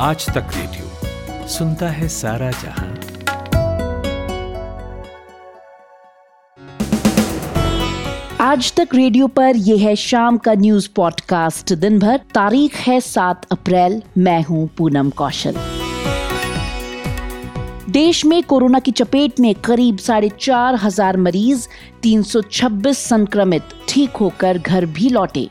आज तक रेडियो सुनता है सारा जहाँ। आज तक रेडियो पर यह है शाम का न्यूज़ पॉडकास्ट। दिन भर तारीख है सात अप्रैल। मैं हूँ पूनम कौशल। देश में कोरोना की चपेट में करीब साढ़े चार हज़ार मरीज़ 326 संक्रमित, ठीक होकर घर भी लौटे।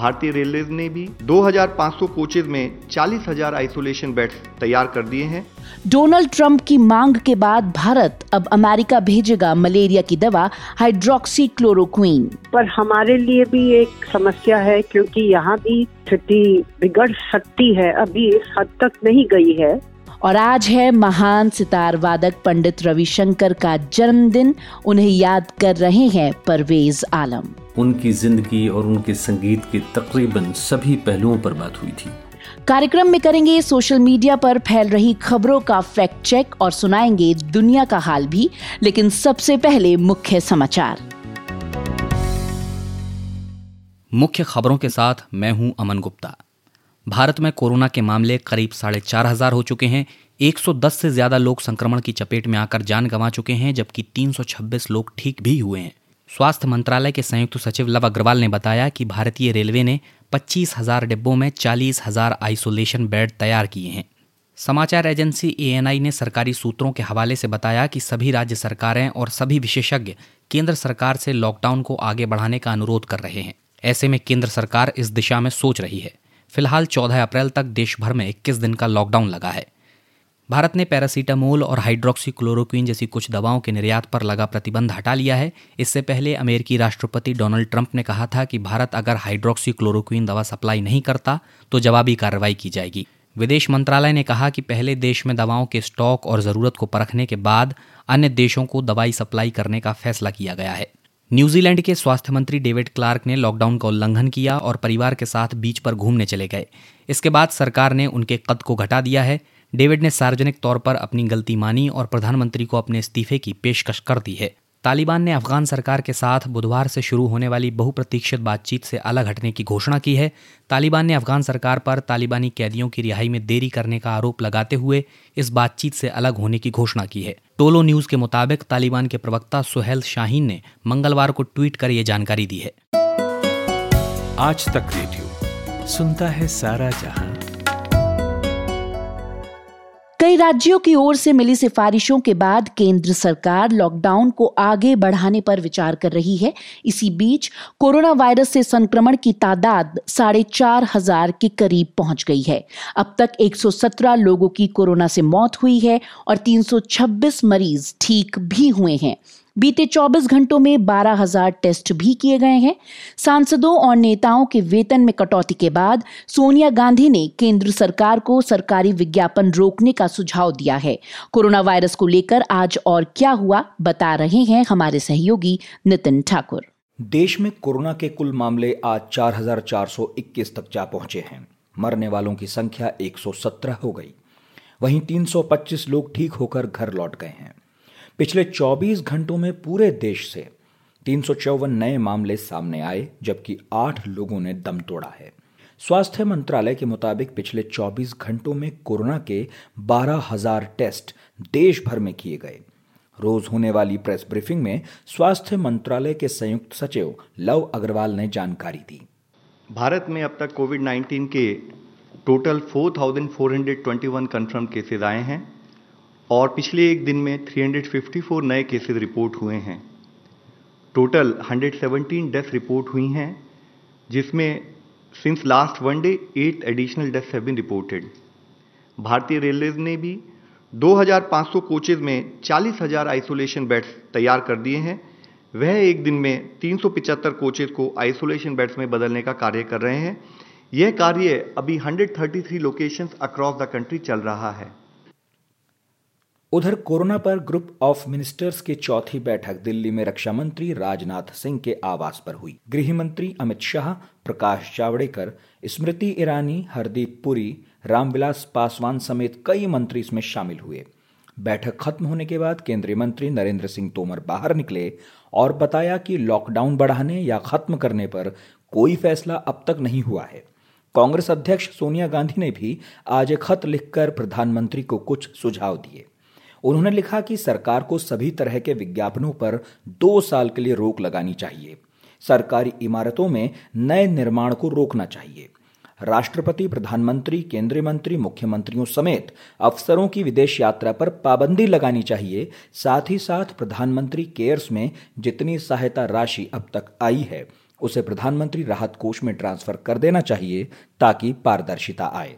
भारतीय रेलवे ने भी 2,500 कोचेज में 40,000 आइसोलेशन बेड्स तैयार कर दिए हैं। डोनाल्ड ट्रंप की मांग के बाद भारत अब अमेरिका भेजेगा मलेरिया की दवा हाइड्रोक्सी क्लोरोक्वीन पर हमारे लिए भी एक समस्या है क्योंकि यहाँ भी स्थिति बिगड़ सकती है। अभी इस हद तक नहीं गई है। और आज है महान सितार वादक पंडित रविशंकर का जन्मदिन। उन्हें याद कर रहे हैं परवेज आलम। उनकी ज़िंदगी और उनके संगीत के तकरीबन सभी पहलुओं पर बात हुई थी। कार्यक्रम में करेंगे सोशल मीडिया पर फैल रही खबरों का फैक्ट चेक और सुनाएँगे दुनिया का हाल भी लेकिन सबसे पहले मुख्य समाचार। मुख्य खबरों के साथ मैं हूँ अमन गुप्ता। भारत में कोरोना के मामले करीब साढ़े चार हज़ार हो चुके हैं। 110 से ज़्यादा लोग संक्रमण की चपेट में आकर जान गंवा चुके हैं, जबकि 326 लोग ठीक भी हुए हैं। स्वास्थ्य मंत्रालय के संयुक्त सचिव लव अग्रवाल ने बताया कि भारतीय रेलवे ने पच्चीस हज़ार डिब्बों में चालीस हज़ार आइसोलेशन बेड तैयार किए हैं। समाचार एजेंसी एएनआई ने सरकारी सूत्रों के हवाले से बताया कि सभी राज्य सरकारें और सभी विशेषज्ञ केंद्र सरकार से लॉकडाउन को आगे बढ़ाने का अनुरोध कर रहे हैं। ऐसे में केंद्र सरकार इस दिशा में सोच रही है। फ़िलहाल 14 अप्रैल तक देश भर में 21 दिन का लॉकडाउन लगा है। भारत ने पैरासीटामोल और हाइड्रोक्सी क्लोरोक्विन जैसी कुछ दवाओं के निर्यात पर लगा प्रतिबंध हटा लिया है। इससे पहले अमेरिकी राष्ट्रपति डोनाल्ड ट्रंप ने कहा था कि भारत अगर हाइड्रोक्सी क्लोरोक्विन दवा सप्लाई नहीं करता तो जवाबी कार्रवाई की जाएगी। विदेश मंत्रालय ने कहा कि पहले देश में दवाओं के स्टॉक और ज़रूरत को परखने के बाद अन्य देशों को दवाई सप्लाई करने का फैसला किया गया है। न्यूजीलैंड के स्वास्थ्य मंत्री डेविड क्लार्क ने लॉकडाउन का उल्लंघन किया और परिवार के साथ बीच पर घूमने चले गए। इसके बाद सरकार ने उनके कद को घटा दिया है। डेविड ने सार्वजनिक तौर पर अपनी गलती मानी और प्रधानमंत्री को अपने इस्तीफे की पेशकश कर दी है। तालिबान ने अफगान सरकार के साथ बुधवार से शुरू होने वाली बहुप्रतीक्षित बातचीत से अलग हटने की घोषणा की है। तालिबान ने अफगान सरकार पर तालिबानी कैदियों की रिहाई में देरी करने का आरोप लगाते हुए इस बातचीत से अलग होने की घोषणा की है। टोलो न्यूज़ के मुताबिक तालिबान के प्रवक्ता सुहेल शाहीन ने मंगलवार को ट्वीट कर ये जानकारी दी है। आज तक रेडियो, सुनता है सारा जहाँ। कई राज्यों की ओर से मिली सिफारिशों के बाद केंद्र सरकार लॉकडाउन को आगे बढ़ाने पर विचार कर रही है। इसी बीच कोरोना वायरस से संक्रमण की तादाद साढ़े चार हज़ार के करीब पहुँच गई है। अब तक 117 लोगों की कोरोना से मौत हुई है और 326 मरीज़ ठीक भी हुए हैं। बीते 24 घंटों में 12,000 टेस्ट भी किए गए हैं। सांसदों और नेताओं के वेतन में कटौती के बाद सोनिया गांधी ने केंद्र सरकार को सरकारी विज्ञापन रोकने का सुझाव दिया है। कोरोना वायरस को लेकर आज और क्या हुआ बता रहे हैं हमारे सहयोगी नितिन ठाकुर। देश में कोरोना के कुल मामले आज 4,421 तक जा पहुँचे हैं। मरने वालों की संख्या 117 हो गई। वहीं 325 लोग ठीक होकर घर लौट गए हैं। पिछले 24 घंटों में पूरे देश से तीन सौ चौवन नए मामले सामने आए जबकि आठ लोगों ने दम तोड़ा है। स्वास्थ्य मंत्रालय के मुताबिक पिछले 24 घंटों में कोरोना के 12,000 टेस्ट देश भर में किए गए। रोज होने वाली प्रेस ब्रीफिंग में स्वास्थ्य मंत्रालय के संयुक्त सचिव लव अग्रवाल ने जानकारी दी। भारत में अब तक कोविड 19 के टोटल 4,421 कंफर्म केसेज आए हैं। और पिछले एक दिन में 354 नए केसेस रिपोर्ट हुए हैं। टोटल 117 डेथ रिपोर्ट हुई हैं जिसमें since last one day eight additional deaths have been reported भारतीय रेलवे ने भी 2,500 कोचेज में 40,000 आइसोलेशन बेड्स तैयार कर दिए हैं। वह एक दिन में 375 कोचेज को आइसोलेशन बेड्स में बदलने का कार्य कर रहे हैं। यह कार्य अभी 133 लोकेशंस अक्रॉस द कंट्री चल रहा है। उधर कोरोना पर ग्रुप ऑफ़ मिनिस्टर्स की चौथी बैठक दिल्ली में रक्षा मंत्री राजनाथ सिंह के आवास पर हुई। गृह मंत्री अमित शाह, प्रकाश जावड़ेकर, स्मृति ईरानी, हरदीप पुरी, रामविलास पासवान समेत कई मंत्री इसमें शामिल हुए। बैठक खत्म होने के बाद केंद्रीय मंत्री नरेंद्र सिंह तोमर बाहर निकले और बताया कि लॉकडाउन बढ़ाने या खत्म करने पर कोई फैसला अब तक नहीं हुआ है। कांग्रेस अध्यक्ष सोनिया गांधी ने भी आज खत लिखकर प्रधानमंत्री को कुछ सुझाव दिए। उन्होंने लिखा कि सरकार को सभी तरह के विज्ञापनों पर दो साल के लिए रोक लगानी चाहिए। सरकारी इमारतों में नए निर्माण को रोकना चाहिए। राष्ट्रपति, प्रधानमंत्री, केंद्रीय मंत्री, मुख्यमंत्रियों समेत अफसरों की विदेश यात्रा पर पाबंदी लगानी चाहिए। साथ ही साथ प्रधानमंत्री केयर्स में जितनी सहायता राशि अब तक आई है, उसे प्रधानमंत्री राहत कोष में ट्रांसफ़र कर देना चाहिए ताकि पारदर्शिता आए।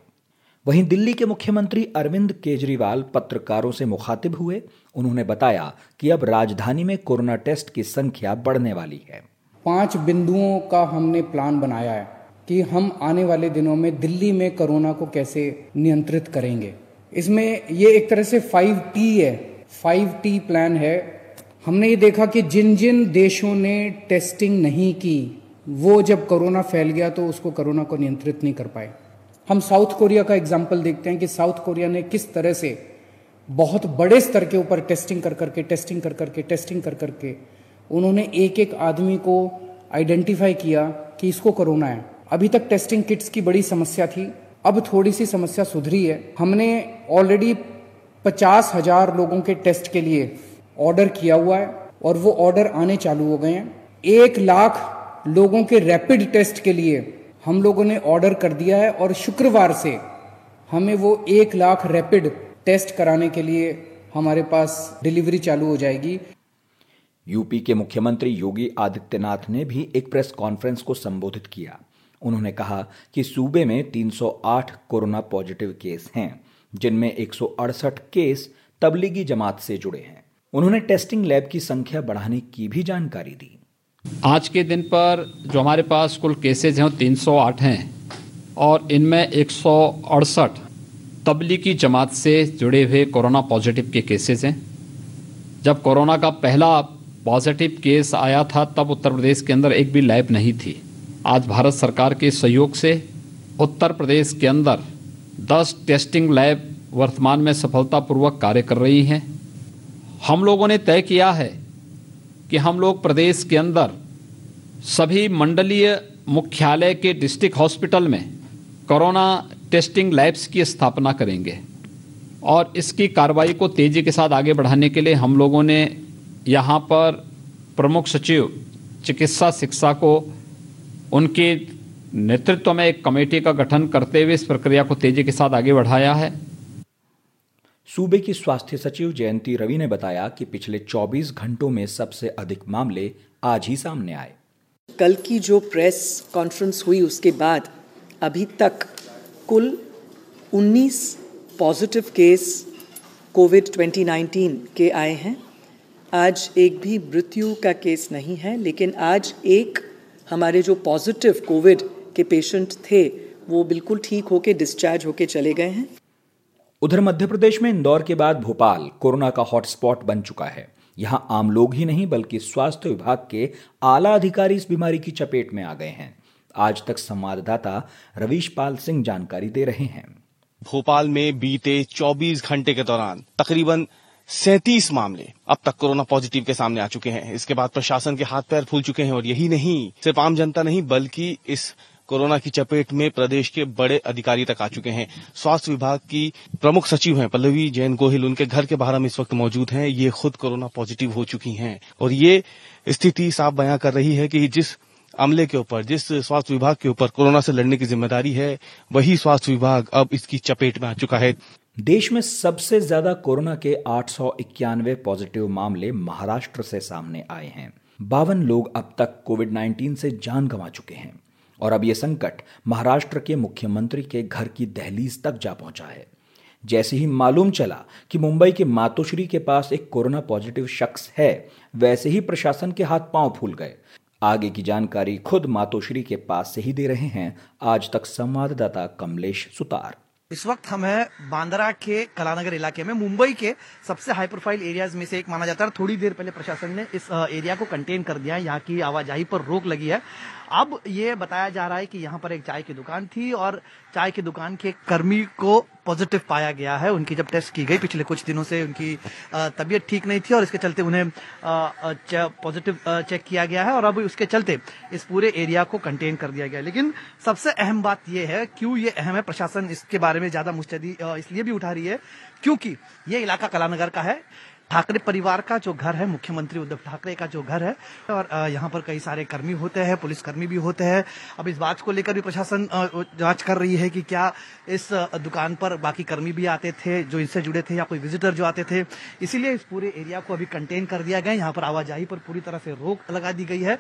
वहीं दिल्ली के मुख्यमंत्री अरविंद केजरीवाल पत्रकारों से मुखातिब हुए। उन्होंने बताया कि अब राजधानी में कोरोना टेस्ट की संख्या बढ़ने वाली है। पाँच बिंदुओं का हमने प्लान बनाया है कि हम आने वाले दिनों में दिल्ली में कोरोना को कैसे नियंत्रित करेंगे। इसमें ये एक तरह से फाइव टी है। फाइव टी प्लान है। हमने ये देखा कि जिन जिन देशों ने टेस्टिंग नहीं की, वो जब कोरोना फैल गया तो उसको कोरोना को नियंत्रित नहीं कर पाए। हम साउथ कोरिया का एग्ज़ाम्पल देखते हैं कि साउथ कोरिया ने किस तरह से बहुत बड़े स्तर के ऊपर टेस्टिंग कर करके, टेस्टिंग कर करके, टेस्टिंग कर करके उन्होंने एक एक आदमी को आइडेंटिफाई किया कि इसको कोरोना है। अभी तक टेस्टिंग किट्स की बड़ी समस्या थी। अब थोड़ी सी समस्या सुधरी है। हमने ऑलरेडी पचास हज़ार लोगों के टेस्ट के लिए ऑर्डर किया हुआ है और वो ऑर्डर आने चालू हो गए हैं। एक लाख लोगों के रैपिड टेस्ट के लिए हम लोगों ने ऑर्डर कर दिया है और शुक्रवार से हमें वो एक लाख रैपिड टेस्ट कराने के लिए हमारे पास डिलीवरी चालू हो जाएगी। यूपी के मुख्यमंत्री योगी आदित्यनाथ ने भी एक प्रेस कॉन्फ्रेंस को संबोधित किया। उन्होंने कहा कि सूबे में 308 कोरोना पॉजिटिव केस हैं, जिनमें एक सौ अड़सठ केस तबलीगी जमात से जुड़े हैं। उन्होंने टेस्टिंग लैब की संख्या बढ़ाने की भी जानकारी दी। आज के दिन पर जो हमारे पास कुल केसेज हैं तीन सौ आठ हैं और इनमें एक सौ अड़सठ तबलीगी जमात से जुड़े हुए कोरोना पॉजिटिव के केसेस हैं। जब कोरोना का पहला पॉजिटिव केस आया था, तब उत्तर प्रदेश के अंदर एक भी लैब नहीं थी। आज भारत सरकार के सहयोग से उत्तर प्रदेश के अंदर 10 टेस्टिंग लैब वर्तमान में सफलतापूर्वक कार्य कर रही हैं। हम लोगों ने तय किया है कि हम लोग प्रदेश के अंदर सभी मंडलीय मुख्यालय के डिस्ट्रिक्ट हॉस्पिटल में कोरोना टेस्टिंग लैब्स की स्थापना करेंगे और इसकी कार्रवाई को तेज़ी के साथ आगे बढ़ाने के लिए हम लोगों ने यहाँ पर प्रमुख सचिव, चिकित्सा शिक्षा को उनके नेतृत्व में एक कमेटी का गठन करते हुए इस प्रक्रिया को तेज़ी के साथ आगे बढ़ाया है। सूबे की स्वास्थ्य सचिव जयंती रवि ने बताया कि पिछले 24 घंटों में सबसे अधिक मामले आज ही सामने आए। कल की जो प्रेस कॉन्फ्रेंस हुई उसके बाद अभी तक कुल 19 पॉजिटिव केस कोविड 2019 के आए हैं। आज एक भी मृत्यु का केस नहीं है, लेकिन आज एक हमारे जो पॉजिटिव कोविड के पेशेंट थे, वो बिल्कुल ठीक होके डिस्चार्ज होके चले गए हैं। उधर मध्य प्रदेश में इंदौर के बाद भोपाल कोरोना का हॉटस्पॉट बन चुका है। यहाँ आम लोग ही नहीं, बल्कि स्वास्थ्य विभाग के आला अधिकारी इस बीमारी की चपेट में आ गए हैं। आज तक संवाददाता रवीश पाल सिंह जानकारी दे रहे हैं। भोपाल में बीते 24 घंटे के दौरान तकरीबन सैतीस मामले अब तक कोरोना पॉजिटिव के सामने आ चुके हैं। इसके बाद प्रशासन के हाथ पैर फूल चुके हैं और यही नहीं, सिर्फ़ आम जनता नहीं, बल्कि इस कोरोना की चपेट में प्रदेश के बड़े अधिकारी तक आ चुके हैं। स्वास्थ्य विभाग की प्रमुख सचिव हैं पल्लवी जैन गोहिल। उनके घर के बाहर हम इस वक्त मौजूद हैं। ये खुद कोरोना पॉजिटिव हो चुकी हैं और ये स्थिति साफ़ बयां कर रही है कि जिस अमले के ऊपर, जिस स्वास्थ्य विभाग के ऊपर कोरोना से लड़ने की ज़िम्मेदारी है, वही स्वास्थ्य विभाग अब इसकी चपेट में आ चुका है। देश में सबसे ज़्यादा कोरोना के आठ सौ इक्यानवे पॉजिटिव मामले महाराष्ट्र से सामने आए हैं। बावन लोग अब तक कोविड 19 से जान गंवा चुके हैं। और अब यह संकट महाराष्ट्र के मुख्यमंत्री के घर की दहलीज तक जा पहुँचा है। जैसे ही मालूम चला कि मुंबई के मातोश्री के पास एक कोरोना पॉजिटिव शख्स है, वैसे ही प्रशासन के हाथ पाँव फूल गए। आगे की जानकारी खुद मातोश्री के पास से ही दे रहे हैं। आज तक संवाददाता कमलेश सुतार। इस वक्त हम है बांद्रा के कलानगर इलाके में। मुंबई के सबसे हाई प्रोफ़ाइल एरियाज़ में से एक माना जाता है। थोड़ी देर पहले प्रशासन ने इस एरिया को कंटेन कर दिया है। यहाँ की आवाजाही पर रोक लगी है। अब ये बताया जा रहा है कि यहाँ पर एक चाय की दुकान थी और चाय की दुकान के कर्मी को पॉजिटिव पाया गया है। उनकी जब टेस्ट की गई, पिछले कुछ दिनों से उनकी तबीयत ठीक नहीं थी और इसके चलते उन्हें पॉजिटिव चेक किया गया है और अब उसके चलते इस पूरे एरिया को कंटेन कर दिया गया लेकिन सबसे अहम बात यह है, क्यों ये अहम है? प्रशासन इसके बारे में ज़्यादा मुस्तैदी इसलिए भी उठा रही है, क्योंकि ये इलाका कलानगर का है। ठाकरे परिवार का जो घर है, मुख्यमंत्री उद्धव ठाकरे का जो घर है, और यहाँ पर कई सारे कर्मी होते हैं पुलिस कर्मी भी होते हैं। अब इस बात को लेकर भी प्रशासन जाँच कर रही है कि क्या इस दुकान पर बाकी कर्मी भी आते थे, जो इससे जुड़े थे, या कोई विजिटर जो आते थे। इसीलिए इस पूरे एरिया को अभी कंटेन कर दिया गया यहाँ पर आवाजाही पर पूरी तरह से रोक लगा दी गई है।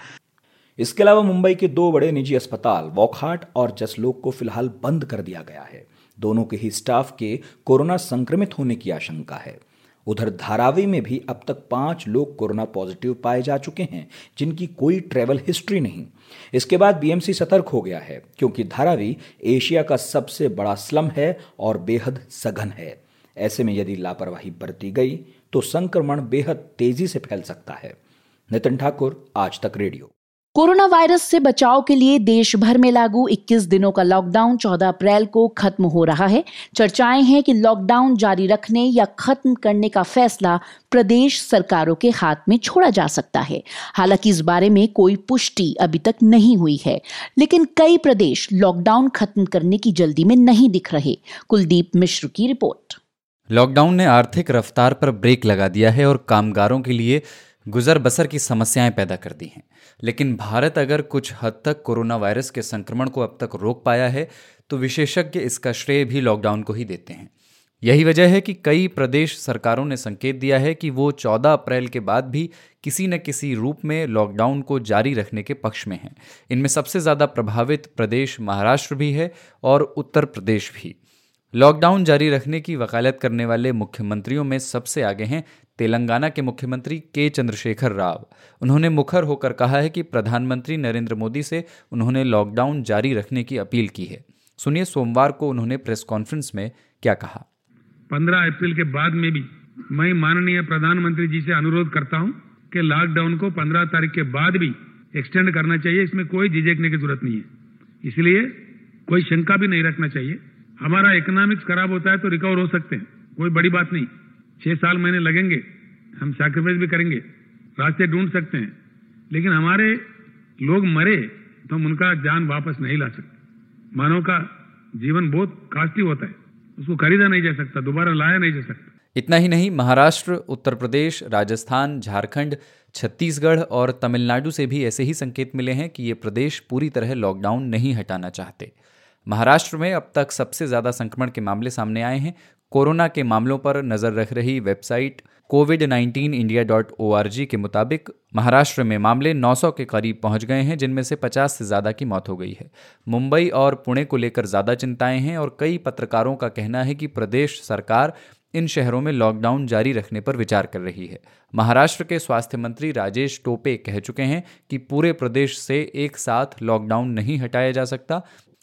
इसके अलावा मुंबई के दो बड़े निजी अस्पताल वॉकहाट और जसलोक को फ़िलहाल बंद कर दिया गया है। दोनों के ही स्टाफ के कोरोना संक्रमित होने की आशंका है। उधर धारावी में भी अब तक पाँच लोग कोरोना पॉजिटिव पाए जा चुके हैं, जिनकी कोई ट्रेवल हिस्ट्री नहीं। इसके बाद बीएमसी सतर्क हो गया है, क्योंकि धारावी एशिया का सबसे बड़ा स्लम है और बेहद सघन है। ऐसे में यदि लापरवाही बरती गई तो संक्रमण बेहद तेज़ी से फैल सकता है। नितिन ठाकुर, आज तक रेडियो। कोरोना वायरस से बचाव के लिए देश भर में लागू 21 दिनों का लॉकडाउन 14 अप्रैल को खत्म हो रहा है। चर्चाएँ हैं कि लॉकडाउन जारी रखने या खत्म करने का फैसला प्रदेश सरकारों के हाथ में छोड़ा जा सकता है। हालाँकि इस बारे में कोई पुष्टि अभी तक नहीं हुई है। लेकिन कई प्रदेश लॉकडाउन खत्म करने की जल्दी में नहीं दिख रहे। कुलदीप मिश्र की रिपोर्ट। लॉकडाउन ने आर्थिक रफ्तार पर ब्रेक लगा दिया है और कामगारों के लिए गुजर बसर की समस्याएँ पैदा कर दी हैं। लेकिन भारत अगर कुछ हद तक कोरोना वायरस के संक्रमण को अब तक रोक पाया है तो विशेषज्ञ इसका श्रेय भी लॉकडाउन को ही देते हैं। यही वजह है कि कई प्रदेश सरकारों ने संकेत दिया है कि वो 14 अप्रैल के बाद भी किसी न किसी रूप में लॉकडाउन को जारी रखने के पक्ष में हैं। इनमें सबसे ज़्यादा प्रभावित प्रदेश महाराष्ट्र भी है और उत्तर प्रदेश भी। लॉकडाउन जारी रखने की वकालत करने वाले मुख्यमंत्रियों में सबसे आगे हैं तेलंगाना के मुख्यमंत्री के चंद्रशेखर राव। उन्होंने मुखर होकर कहा है कि प्रधानमंत्री नरेंद्र मोदी से उन्होंने लॉकडाउन जारी रखने की अपील की है। सुनिए सोमवार को उन्होंने प्रेस कॉन्फ्रेंस में क्या कहा। पंद्रह अप्रैल के बाद में भी मैं माननीय प्रधानमंत्री जी से अनुरोध करता हूँ कि लॉकडाउन को पंद्रह तारीख के बाद भी एक्सटेंड करना चाहिए, इसमें कोई झिझकने की ज़रूरत नहीं है। इसलिए कोई शंका भी नहीं रखना चाहिए। हमारा इकोनॉमिक्स खराब होता है तो रिकवर हो सकते हैं, कोई बड़ी बात नहीं। छह साल महीने लगेंगे, हम सैक्रिफाइस भी करेंगे, रास्ते ढूंढ सकते हैं। लेकिन हमारे लोग मरे तो हम उनका जान वापस नहीं ला सकते। मानव का जीवन बहुत कास्टली होता है, उसको खरीदा नहीं जा सकता, दोबारा लाया नहीं जा सकता। इतना ही नहीं, महाराष्ट्र, उत्तर प्रदेश, राजस्थान, झारखंड, छत्तीसगढ़ और तमिलनाडु से भी ऐसे ही संकेत मिले हैं कि ये प्रदेश पूरी तरह लॉकडाउन नहीं हटाना चाहते। महाराष्ट्र में अब तक सबसे ज़्यादा संक्रमण के मामले सामने आए हैं। कोरोना के मामलों पर नज़र रख रही website covid nineteen India dot O R G के मुताबिक महाराष्ट्र में मामले 900 के करीब पहुँच गए हैं, जिनमें से 50 से ज़्यादा की मौत हो गई है। मुंबई और पुणे को लेकर ज़्यादा चिंताएँ हैं और कई पत्रकारों का कहना है कि प्रदेश सरकार इन शहरों में लॉकडाउन जारी रखने पर विचार कर रही है। महाराष्ट्र के स्वास्थ्य मंत्री राजेश टोपे कह चुके हैं कि पूरे प्रदेश से एक साथ लॉकडाउन नहीं हटाया जा सकता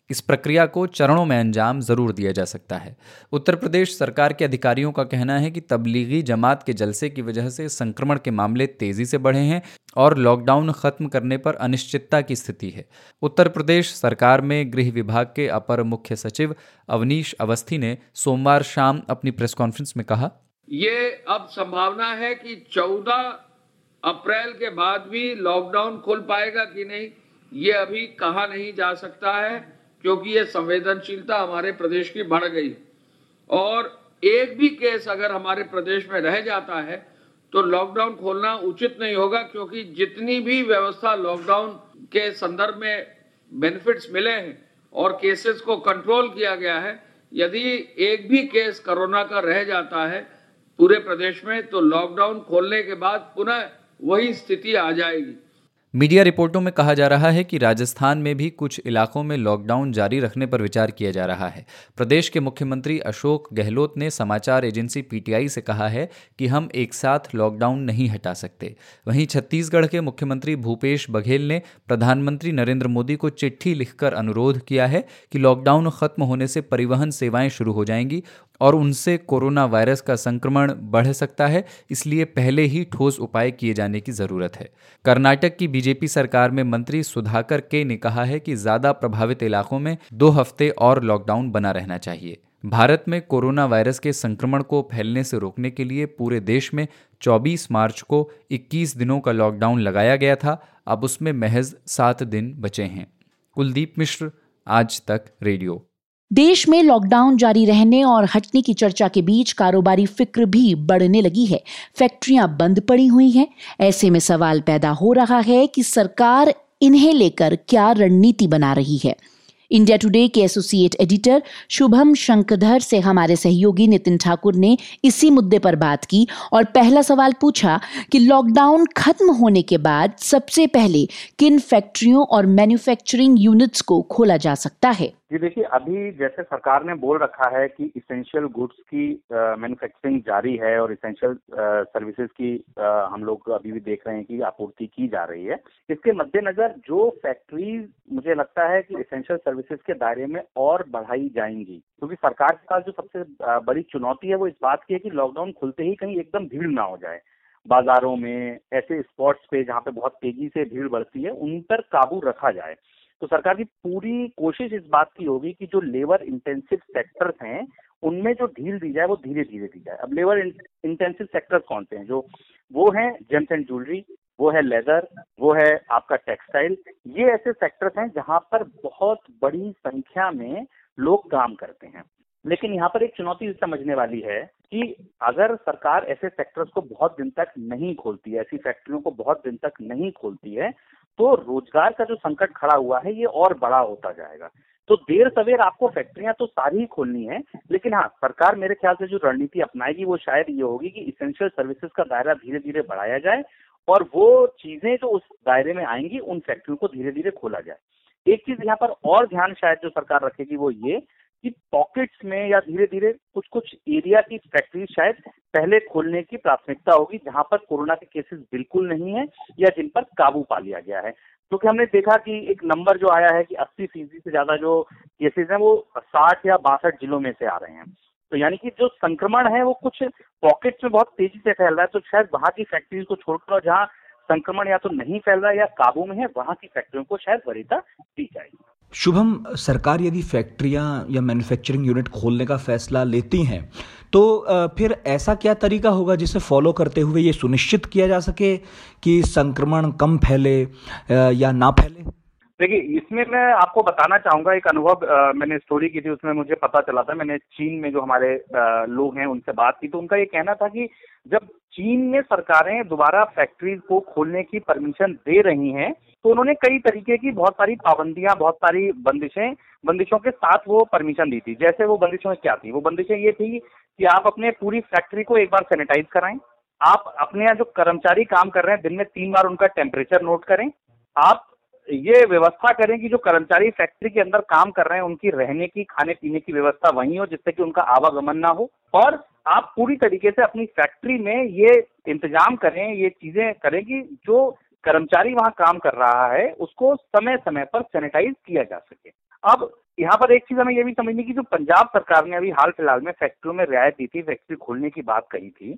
इस प्रक्रिया को चरणों में अंजाम ज़रूर दिया जा सकता है। उत्तर प्रदेश सरकार के अधिकारियों का कहना है कि तबलीगी जमात के जलसे की वजह से संक्रमण के मामले तेज़ी से बढ़े हैं और लॉकडाउन खत्म करने पर अनिश्चितता की स्थिति है। उत्तर प्रदेश सरकार में गृह विभाग के अपर मुख्य सचिव अवनीश अवस्थी ने सोमवार शाम अपनी प्रेस कॉन्फ्रेंस में कहा, ये अब संभावना है कि 14 अप्रैल के बाद भी लॉकडाउन खुल पाएगा कि नहीं, ये अभी कहा नहीं जा सकता है। क्योंकि ये संवेदनशीलता हमारे प्रदेश की बढ़ गई। और एक भी केस अगर हमारे प्रदेश में रह जाता है तो लॉकडाउन खोलना उचित नहीं होगा, क्योंकि जितनी भी व्यवस्था लॉकडाउन के संदर्भ में बेनिफिट्स मिले हैं और केसेस को कंट्रोल किया गया है, यदि एक भी केस कोरोना का रह जाता है पूरे प्रदेश में तो लॉकडाउन खोलने के बाद पुनः वही स्थिति आ जाएगी। मीडिया रिपोर्टों में कहा जा रहा है कि राजस्थान में भी कुछ इलाकों में लॉकडाउन जारी रखने पर विचार किया जा रहा है। प्रदेश के मुख्यमंत्री अशोक गहलोत ने समाचार एजेंसी पीटीआई से कहा है कि हम एक साथ लॉकडाउन नहीं हटा सकते। वहीं छत्तीसगढ़ के मुख्यमंत्री भूपेश बघेल ने प्रधानमंत्री नरेंद्र मोदी को चिट्ठी लिखकर अनुरोध किया है कि लॉकडाउन खत्म होने से परिवहन सेवाएँ शुरू हो जाएँगी और उनसे कोरोना वायरस का संक्रमण बढ़ सकता है, इसलिए पहले ही ठोस उपाय किए जाने की ज़रूरत है। कर्नाटक की बीजेपी सरकार में मंत्री सुधाकर के ने कहा है कि ज़्यादा प्रभावित इलाकों में दो हफ़्ते और लॉकडाउन बना रहना चाहिए। भारत में कोरोना वायरस के संक्रमण को फैलने से रोकने के लिए पूरे देश में 24 मार्च को 21 दिनों का लॉकडाउन लगाया गया था, अब उसमें महज सात दिन बचे हैं। कुलदीप मिश्र, आज तक रेडियो। देश में लॉकडाउन जारी रहने और हटने की चर्चा के बीच कारोबारी फ़िक्र भी बढ़ने लगी है। फैक्ट्रियाँ बंद पड़ी हुई हैं। ऐसे में सवाल पैदा हो रहा है कि सरकार इन्हें लेकर क्या रणनीति बना रही है। इंडिया टुडे के एसोसिएट एडिटर शुभम शंकधर से हमारे सहयोगी नितिन ठाकुर ने इसी मुद्दे पर बात की और पहला सवाल पूछा कि लॉकडाउन खत्म होने के बाद सबसे पहले किन फैक्ट्रियों और मैन्युफैक्चरिंग यूनिट्स को खोला जा सकता है? जी देखिए अभी जैसे सरकार ने बोल रखा है कि इसेंशियल गुड्स की मैन्युफैक्चरिंग जारी है और इसेंशियल सर्विसेज़ की आ, हम लोग अभी भी देख रहे हैं कि आपूर्ति की जा रही है। इसके मद्देनजर जो फैक्ट्रीज मुझे लगता है कि इसेंशियल सर्विसेज़ के दायरे में और बढ़ाई जाएँगी। क्योंकि तो सरकार के पास जो सबसे बड़ी चुनौती है वो इस बात की है कि लॉकडाउन खुलते ही कहीं एकदम भीड़ ना हो जाए। बाजारों में ऐसे स्पॉट्स पे जहाँ पे बहुत तेज़ी से भीड़ बढ़ती है, उन पर काबू रखा जाए। तो सरकार की पूरी कोशिश इस बात की होगी कि जो लेबर इंटेंसिव सेक्टर्स हैं, उनमें जो ढील दी जाए वो धीरे धीरे दी जाए। अब लेबर इंटेंसिव सेक्टर्स कौन से हैं? जो, वो हैं जेम्स एंड ज्वेलरी वो है लेदर वो है आपका टेक्सटाइल ये ऐसे सेक्टर्स हैं जहाँ पर बहुत बड़ी संख्या में लोग काम करते हैं। लेकिन यहाँ पर एक चुनौती समझने वाली है कि अगर सरकार ऐसे सेक्टर्स को बहुत दिन तक नहीं खोलती है, ऐसी फैक्ट्रियों को बहुत दिन तक नहीं खोलती है तो रोज़गार का जो संकट खड़ा हुआ है, ये और बड़ा होता जाएगा। तो देर सवेर आपको फैक्ट्रियाँ तो सारी ही खोलनी है, लेकिन हाँ सरकार मेरे ख्याल से जो रणनीति अपनाएगी वो शायद ये होगी कि इसेंशियल सर्विसेज़ का दायरा धीरे धीरे बढ़ाया जाए और वो चीज़ें जो उस दायरे में आएँगी, उन फैक्ट्रियों को धीरे धीरे खोला जाए। एक चीज़ यहाँ पर और ध्यान शायद जो सरकार रखेगी वो ये कि पॉकेट्स में या धीरे धीरे कुछ कुछ एरिया की फैक्ट्री शायद पहले खोलने की प्राथमिकता होगी, जहाँ पर कोरोना के केसेस बिल्कुल नहीं है या जिन पर काबू पा लिया गया है। क्योंकि तो हमने देखा कि एक नंबर जो आया है कि 80 फ़ीसदी से ज़्यादा जो केसेस हैं, वो 60 या बासठ जिलों में से आ रहे हैं। तो यानी कि जो संक्रमण है, वो कुछ पॉकेट्स में बहुत तेज़ी से फैल रहा है तो शायद वहाँ की फैक्ट्रीज को छोड़कर जहाँ संक्रमण या तो नहीं फैल रहा है या काबू में है, वहाँ की फैक्ट्रियों को शायद वरीयता दी जाएगी। शुभम, सरकार यदि फैक्ट्रियाँ या मैन्युफैक्चरिंग यूनिट खोलने का फैसला लेती हैं तो फिर ऐसा क्या तरीका होगा जिसे फॉलो करते हुए ये सुनिश्चित किया जा सके कि संक्रमण कम फैले या ना फैले? देखिए, इसमें मैं आपको बताना चाहूँगा एक अनुभव मैंने स्टोरी की थी, उसमें मुझे पता चला था, मैंने चीन में जो हमारे लोग हैं, उनसे बात की तो उनका ये कहना था कि जब चीन में सरकारें दोबारा फैक्ट्रीज को खोलने की परमिशन दे रही हैं तो उन्होंने कई तरीके की बहुत सारी पाबंदियाँ, बहुत सारी बंदिशें, बंदिशों के साथ वो परमिशन दी थी। जैसे वो बंदिशों क्या थी? वो बंदिशें ये थी कि आप अपने पूरी फैक्ट्री को एक बार सैनिटाइज कराएँ, आप अपने यहाँ जो कर्मचारी काम कर रहे हैं, दिन में तीन बार उनका टेम्परेचर नोट करें, आप ये व्यवस्था करें कि जो कर्मचारी फैक्ट्री के अंदर काम कर रहे हैं, उनकी रहने की, खाने पीने की व्यवस्था वहीं हो, जिससे कि उनका आवागमन ना हो। और आप पूरी तरीके से अपनी फैक्ट्री में ये इंतज़ाम करें, ये चीज़ें करें कि जो कर्मचारी वहाँ काम कर रहा है, उसको समय समय पर सैनिटाइज किया जा सके। अब यहाँ पर एक चीज़ हमें यह भी समझनी की जो पंजाब सरकार ने अभी हाल फ़िलहाल में फैक्ट्रियों में रियायत दी थी, फैक्ट्री खोलने की बात कही थी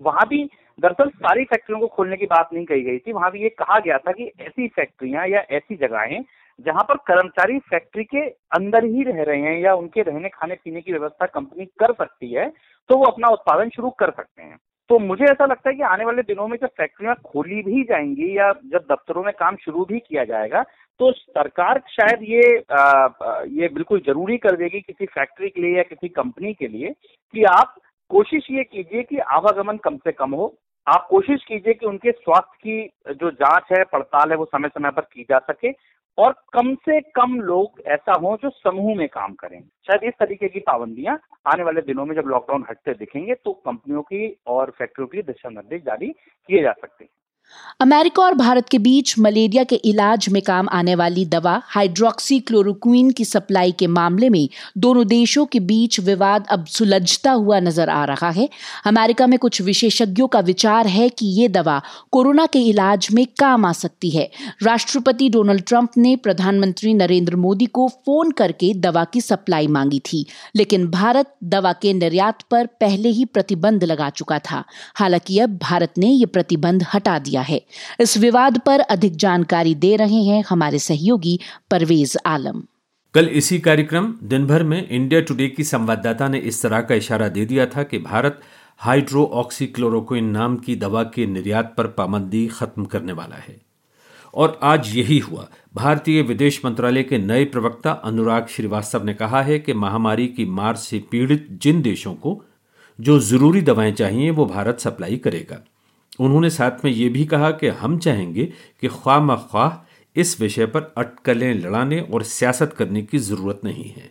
वहाँ भी दरअसल सारी फैक्ट्रियों को खोलने की बात नहीं कही गई थी। वहाँ भी ये कहा गया था कि ऐसी फैक्ट्रियाँ या ऐसी जगहें जहाँ पर कर्मचारी फैक्ट्री के अंदर ही रह रहे हैं या उनके रहने खाने पीने की व्यवस्था कंपनी कर सकती है तो वो अपना उत्पादन शुरू कर सकते हैं। तो मुझे ऐसा लगता है कि आने वाले दिनों में जब फैक्ट्रियाँ खोली भी जाएँगी या जब दफ्तरों में काम शुरू भी किया जाएगा तो सरकार शायद ये आ, ये बिल्कुल ज़रूरी कर देगी किसी फैक्ट्री के लिए या किसी कंपनी के लिए कि आप कोशिश ये कीजिए कि आवागमन कम से कम हो। आप कोशिश कीजिए कि उनके स्वास्थ्य की जो जाँच है, पड़ताल है, वो समय समय पर की जा सके और कम से कम लोग ऐसा हो जो समूह में काम करें। शायद इस तरीके की पाबंदियाँ आने वाले दिनों में जब लॉकडाउन हटते दिखेंगे तो कंपनियों की और फैक्ट्रियों की दिशा निर्देश जारी किए जा सकते हैं। अमेरिका और भारत के बीच मलेरिया के इलाज में काम आने वाली दवा हाइड्रोक्सी क्लोरोक्वीन की सप्लाई के मामले में दोनों देशों के बीच विवाद अब सुलझता हुआ नज़र आ रहा है। अमेरिका में कुछ विशेषज्ञों का विचार है कि ये दवा कोरोना के इलाज में काम आ सकती है। राष्ट्रपति डोनाल्ड ट्रंप ने प्रधानमंत्री नरेंद्र मोदी को फ़ोन करके दवा की सप्लाई मांगी थी, लेकिन भारत दवा के निर्यात पर पहले ही प्रतिबंध लगा चुका था। हालाँकि अब भारत ने यह प्रतिबंध हटा दिया किया है। इस विवाद पर अधिक जानकारी दे रहे हैं हमारे सहयोगी परवेज आलम। कल इसी कार्यक्रम दिन भर में इंडिया टुडे की संवाददाता ने इस तरह का इशारा दे दिया था कि भारत हाइड्रो ऑक्सीक्लोरोक्विन नाम की दवा के निर्यात पर पाबंदी खत्म करने वाला है। और आज यही हुआ। भारतीय विदेश मंत्रालय के नए प्रवक्ता अनुराग श्रीवास्तव ने कहा है कि महामारी की मार से पीड़ित जिन देशों को जो ज़रूरी दवाएँ चाहिए, वो भारत सप्लाई करेगा। उन्होंने साथ में ये भी कहा कि हम चाहेंगे कि ख्वाह ख्वाह इस विषय पर अटकलें, लड़ाने और सियासत करने की ज़रूरत नहीं है।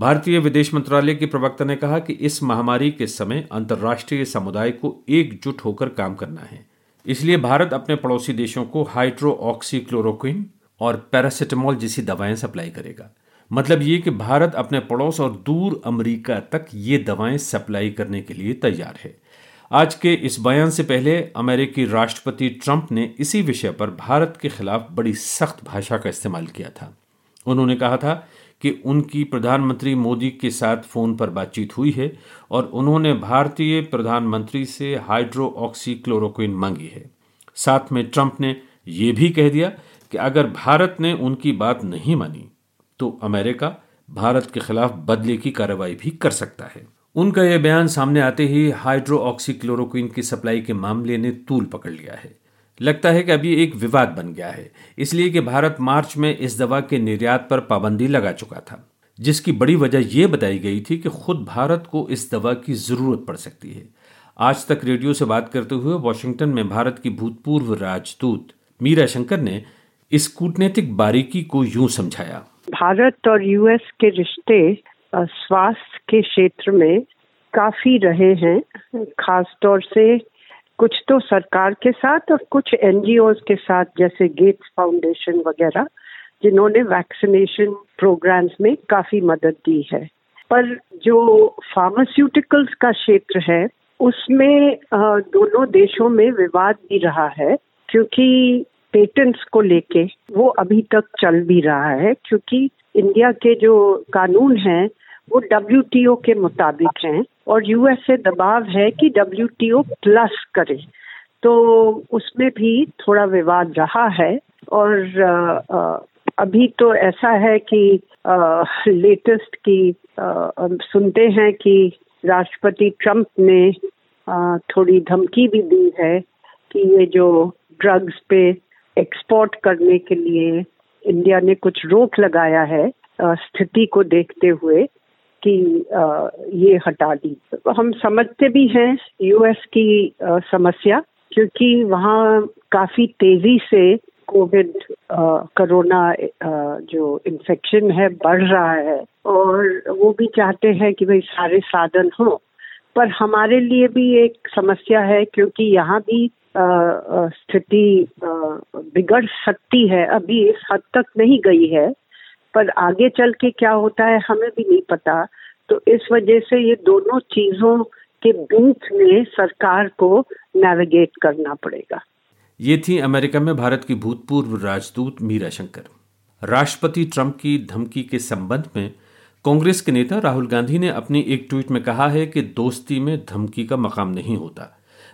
भारतीय विदेश मंत्रालय के प्रवक्ता ने कहा कि इस महामारी के समय अंतर्राष्ट्रीय समुदाय को एकजुट होकर काम करना है। इसलिए भारत अपने पड़ोसी देशों को हाइड्रो ऑक्सीक्लोरोक्विन और पैरासिटामोल जैसी दवाएँ सप्लाई करेगा। मतलब ये कि भारत अपने पड़ोस और दूर अमेरिका तक ये दवाएँ सप्लाई करने के लिए तैयार है। आज के इस बयान से पहले अमेरिकी राष्ट्रपति ट्रंप ने इसी विषय पर भारत के खिलाफ बड़ी सख्त भाषा का इस्तेमाल किया था। उन्होंने कहा था कि उनकी प्रधानमंत्री मोदी के साथ फ़ोन पर बातचीत हुई है और उन्होंने भारतीय प्रधानमंत्री से हाइड्रो ऑक्सीक्लोरोक्विन मांगी है। साथ में ट्रंप ने यह भी कह दिया कि अगर भारत ने उनकी बात नहीं मानी तो अमेरिका भारत के खिलाफ बदले की कार्रवाई भी कर सकता है। उनका यह बयान सामने आते ही हाइड्रो ऑक्सीक्लोरोक्विन की सप्लाई के मामले ने तूल पकड़ लिया है। लगता है कि अभी एक विवाद बन गया है, इसलिए कि भारत मार्च में इस दवा के निर्यात पर पाबंदी लगा चुका था, जिसकी बड़ी वजह यह बताई गई थी कि खुद भारत को इस दवा की ज़रूरत पड़ सकती है। आज तक रेडियो से बात करते हुए वॉशिंगटन में भारत की भूतपूर्व राजदूत मीरा शंकर ने इस कूटनीतिक बारीकी को यूँ समझाया। भारत और यूएस के रिश्ते स्वास्थ्य के क्षेत्र में काफ़ी रहे हैं। खास तौर से कुछ तो सरकार के साथ और कुछ एनजीओ के साथ, जैसे गेट्स फाउंडेशन वगैरह, जिन्होंने वैक्सीनेशन प्रोग्राम्स में काफ़ी मदद दी है। पर जो फार्मास्यूटिकल्स का क्षेत्र है, उसमें दोनों देशों में विवाद भी रहा है, क्योंकि पेटेंट्स को लेके वो अभी तक चल भी रहा है, क्योंकि इंडिया के जो कानून हैं वो डब्ल्यू के मुताबिक हैं और यूएस से दबाव है कि डब्ल्यू प्लस करे। तो उसमें भी थोड़ा विवाद रहा है और अभी तो ऐसा है कि लेटेस्ट की सुनते हैं कि राष्ट्रपति ट्रंप ने थोड़ी धमकी भी दी है कि ये जो ड्रग्स पे एक्सपोर्ट करने के लिए इंडिया ने कुछ रोक लगाया है स्थिति को देखते हुए। कि ये हटा दी। तो हम समझते भी हैं यूएस की समस्या, क्योंकि वहाँ काफ़ी तेज़ी से कोविड कोरोना जो इन्फेक्शन है बढ़ रहा है। और वो भी चाहते हैं कि भाई सारे साधन हो। पर हमारे लिए भी एक समस्या है, क्योंकि यहाँ भी स्थिति बिगड़ सकती है। अभी इस हद तक नहीं गई है। पर आगे चल के क्या होता है, हमें भी नहीं पता। तो इस वजह से ये दोनों चीज़ों के बीच में सरकार को नेविगेट करना पड़ेगा। ये थी अमेरिका में भारत की भूतपूर्व राजदूत मीरा शंकर। राष्ट्रपति ट्रंप की धमकी के संबंध में कांग्रेस के नेता राहुल गांधी ने अपनी एक ट्वीट में कहा है कि दोस्ती में धमकी का मकाम नहीं होता।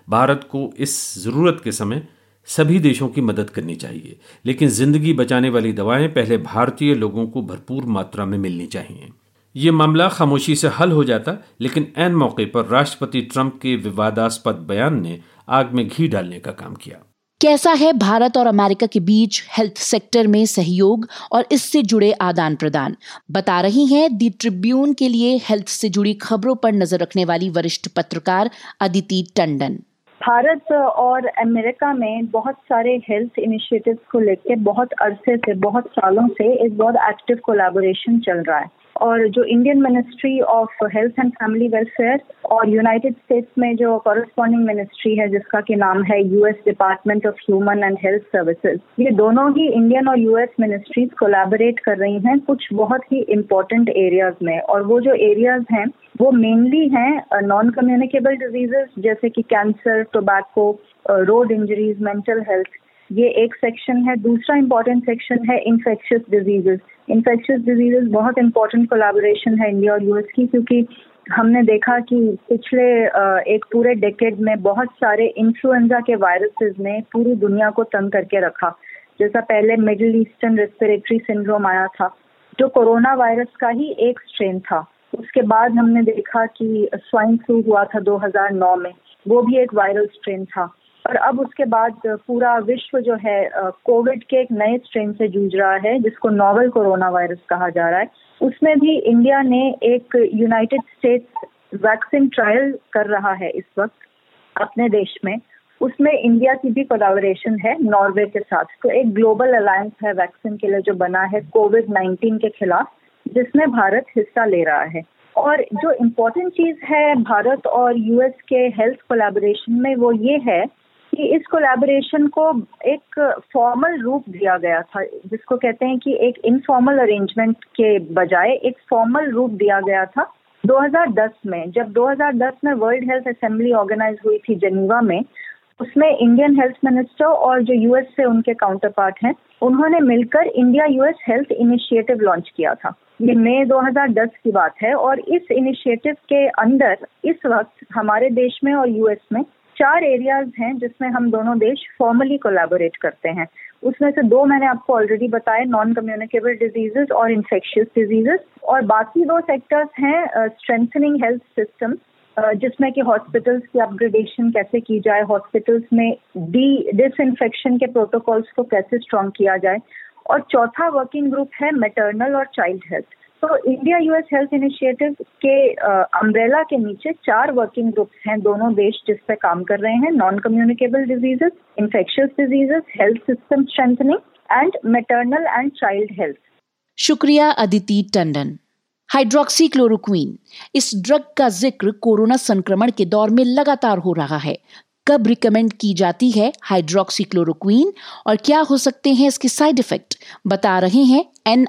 भारत को इस ज़रूरत के समय सभी देशों की मदद करनी चाहिए। लेकिन ज़िंदगी बचाने वाली दवाएँ पहले भारतीय लोगों को भरपूर मात्रा में मिलनी चाहिए। ये मामला खामोशी से हल हो जाता, लेकिन एन मौके पर राष्ट्रपति ट्रंप के विवादास्पद बयान ने आग में घी डालने का काम किया। कैसा है भारत और अमेरिका के बीच हेल्थ सेक्टर में सहयोग और इससे जुड़े आदान प्रदान? बता रही हैं दी ट्रिब्यून के लिए हेल्थ से जुड़ी खबरों पर नज़र रखने वाली वरिष्ठ पत्रकार अदिति टंडन। भारत और अमेरिका में बहुत सारे हेल्थ इनिशिएटिव्स को लेकर बहुत अरसे से, बहुत सालों से एक बहुत एक्टिव कोलैबोरेशन चल रहा है। और जो Indian ministry of health and family welfare और यूनाइटेड स्टेट्स में जो कॉरेस्पॉन्डिंग मिनिस्ट्री है, जिसका कि नाम है US department of human and health services ये दोनों ही इंडियन और यूएस मिनिस्ट्रीज कोलैबोरेट कर रही हैं कुछ बहुत ही इम्पोर्टेंट एरियाज़ में। और वो जो एरियाज़ हैं, वो मेनली हैं नॉन कम्युनिकेबल डिजीजेस जैसे कि cancer tobacco road injuries mental health ये एक सेक्शन है, दूसरा इम्पोर्टेंट सेक्शन है इन्फेक्शियस डिजीजेस इन्फेक्शियस डिजीजेस बहुत इंपॉर्टेंट कोलाबोरेशन है इंडिया और यूएस की, क्योंकि हमने देखा कि पिछले एक पूरे डेकेड में बहुत सारे इन्फ्लुएंजा के वायरसेस ने पूरी दुनिया को तंग करके रखा। जैसा पहले मिडिल ईस्टर्न रेस्पिरेटरी सिंड्रोम आया था, जो कोरोना वायरस का ही एक स्ट्रेन था। उसके बाद हमने देखा कि स्वाइन फ्लू हुआ था 2009 में, वो भी एक वायरल स्ट्रेन था। और अब उसके बाद पूरा विश्व जो है कोविड के एक नए स्ट्रेन से जूझ रहा है, जिसको नोवल कोरोना वायरस कहा जा रहा है। उसमें भी इंडिया ने एक यूनाइटेड स्टेट्स वैक्सीन ट्रायल कर रहा है इस वक्त, अपने देश में। उसमें इंडिया की भी कोलाबोरेशन है, नॉर्वे के साथ। तो एक ग्लोबल अलायंस है वैक्सीन के लिए जो बना है कोविड 19 के खिलाफ, जिसमें भारत हिस्सा ले रहा है। और जो इम्पोर्टेंट चीज़ है भारत और यूएस के हेल्थ कोलैबोरेशन में वो ये है कि इस कोलैबोरेशन को एक फॉर्मल रूप दिया गया था, जिसको कहते हैं कि एक इनफॉर्मल अरेंजमेंट के बजाय एक फॉर्मल रूप दिया गया था। 2010 में, जब 2010 में वर्ल्ड हेल्थ असेंबली ऑर्गेनाइज हुई थी जनीवा में, उसमें इंडियन हेल्थ मिनिस्टर और जो यूएस से उनके काउंटर पार्ट हैं, उन्होंने मिलकर India US health initiative launch किया था। ये मई 2010 की बात है और इस इनिशिएटिव के अंदर, इस वक्त हमारे देश में और यूएस में चार एरियाज़ हैं जिसमें हम दोनों देश फॉर्मली कोलैबोरेट करते हैं। उसमें से दो मैंने आपको ऑलरेडी बताए नॉन कम्युनिकेबल डिजीजेस और इन्फेक्शियस डिजीजेस और बाकी दो सेक्टर्स हैं स्ट्रेंथनिंग हेल्थ सिस्टम जिसमें कि हॉस्पिटल्स की अपग्रेडेशन कैसे की जाए हॉस्पिटल्स में डी डिसइंफेक्शन के प्रोटोकॉल्स को कैसे स्ट्रॉन्ग किया जाए। और चौथा वर्किंग ग्रुप है मेटर्नल और चाइल्ड हेल्थ तो इंडिया यूएस हेल्थ इनिशिएटिव के अम्ब्रेला के नीचे चार वर्किंग ग्रुप्स हैं, दोनों देश जिस पे काम कर रहे हैं non communicable diseases infectious diseases health system strengthening and maternal and child health शुक्रिया, अदिति टंडन। हाइड्रोक्सी क्लोरोक्वीन इस ड्रग का ज़िक्र कोरोना संक्रमण के दौर में लगातार हो रहा है। कब रिकमेंड की जाती है हाइड्रोक्सी क्लोरोक्वीन और क्या हो सकते हैं इसके साइड इफ़ेक्ट बता रहे हैं एन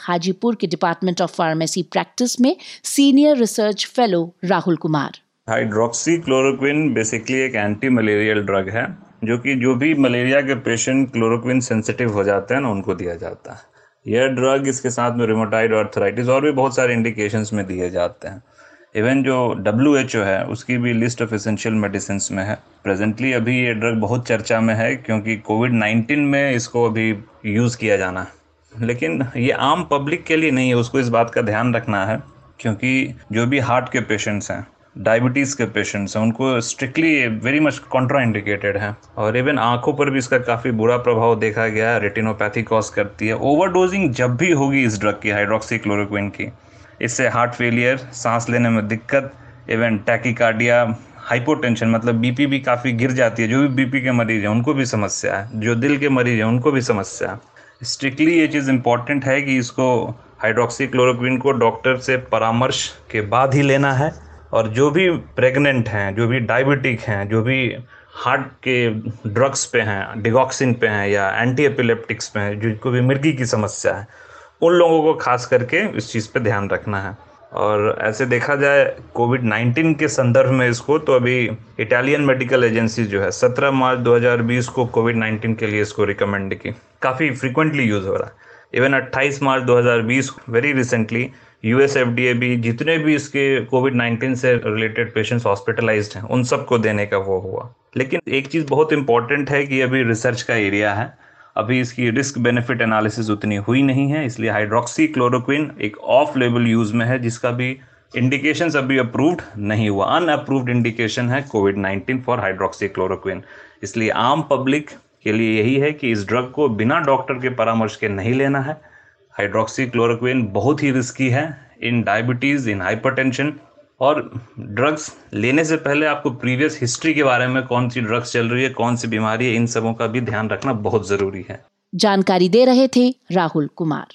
हाजीपुर के डिपार्टमेंट ऑफ़ फार्मेसी प्रैक्टिस में senior research fellow Rahul Kumar. Hydroxy chloroquine basically एक एंटी मलेरियल ड्रग है, जो कि जो भी मलेरिया के पेशेंट क्लोरोक्विन सेंसिटिव हो जाते हैं ना, उनको दिया जाता है। यह ड्रग इसके साथ में रिमोटाइड अर्थराइटिस और भी बहुत सारे इंडिकेशंस में दिए जाते हैं। इवन जो डब्ल्यू एच ओ है, उसकी भी लिस्ट ऑफ़ एसेंशियल मेडिसिन में है. प्रेजेंटली अभी ये ड्रग बहुत चर्चा में है, क्योंकि कोविड नाइन्टीन में इसको अभी यूज़ किया जाना है. लेकिन ये आम पब्लिक के लिए नहीं है, उसको इस बात का ध्यान रखना है, क्योंकि जो भी हार्ट के पेशेंट्स हैं डायबिटीज़ के पेशेंट्स हैं, उनको strictly very much contraindicated है. और इवन आँखों पर भी इसका काफ़ी बुरा प्रभाव देखा गया है रेटिनोपैथी कॉज करती है. ओवरडोजिंग जब भी होगी इस ड्रग की हाइड्रोक्सी क्लोरोक्विन की इससे हार्ट फेलियर, सांस लेने में दिक्कत इवन टैकिकार्डिया हाइपोटेंशन मतलब बीपी भी काफ़ी गिर जाती है, जो भी बीपी के मरीज़ हैं, उनको भी समस्या है, जो दिल के मरीज़ हैं, उनको भी समस्या है। स्ट्रिक्टली ये चीज़ इंपॉर्टेंट है कि इसको हाइड्रोक्सी क्लोरोक्विन को डॉक्टर से परामर्श के बाद ही लेना है, और जो भी प्रेग्नेंट हैं, जो भी डायबिटिक हैं, जो भी हार्ट के ड्रग्स पे हैं डिगॉक्सिन पे हैं, या एंटी एपिलेप्टिक्स पे हैं, जिनको भी मिर्गी की समस्या है उन लोगों को खास करके इस चीज़ पे ध्यान रखना है। और ऐसे देखा जाए कोविड 19 के संदर्भ में इसको तो अभी इटालियन मेडिकल एजेंसी जो है 17 मार्च 2020 को कोविड 19 के लिए इसको रिकमेंड की। काफ़ी फ्रिक्वेंटली यूज़ हो रहा है। Even 28 March 2020 very recently US F भी जितने भी इसके कोविड 19 से रिलेटेड पेशेंट्स हॉस्पिटलाइज हैं, उन सबको देने का वो हुआ। लेकिन एक चीज़ बहुत इंपॉर्टेंट है कि अभी रिसर्च का एरिया है। अभी इसकी रिस्क बेनिफिट एनालिसिस उतनी हुई नहीं है, इसलिए हाइड्रोक्सी क्लोरोक्विन एक ऑफ़ लेवल यूज़ में है, जिसका भी इंडिकेशन अभी अप्रूव्ड नहीं हुआ। अनअप्रूव्ड इंडिकेशन है कोविड 19 फॉर हाइड्रोक्सी क्लोरोक्विन इसलिए आम पब्लिक के लिए यही है कि इस ड्रग को बिना डॉक्टर के परामर्श के नहीं लेना है। हाइड्रोक्सी क्लोरोक्विन बहुत ही रिस्की है। इन डायबिटीज़ इन हाइपरटेंशन और ड्रग्स लेने से पहले आपको प्रीवियस हिस्ट्री के बारे में कौन सी ड्रग्स चल रही है कौन सी बीमारी है इन सबों का भी ध्यान रखना बहुत ज़रूरी है। जानकारी दे रहे थे राहुल कुमार।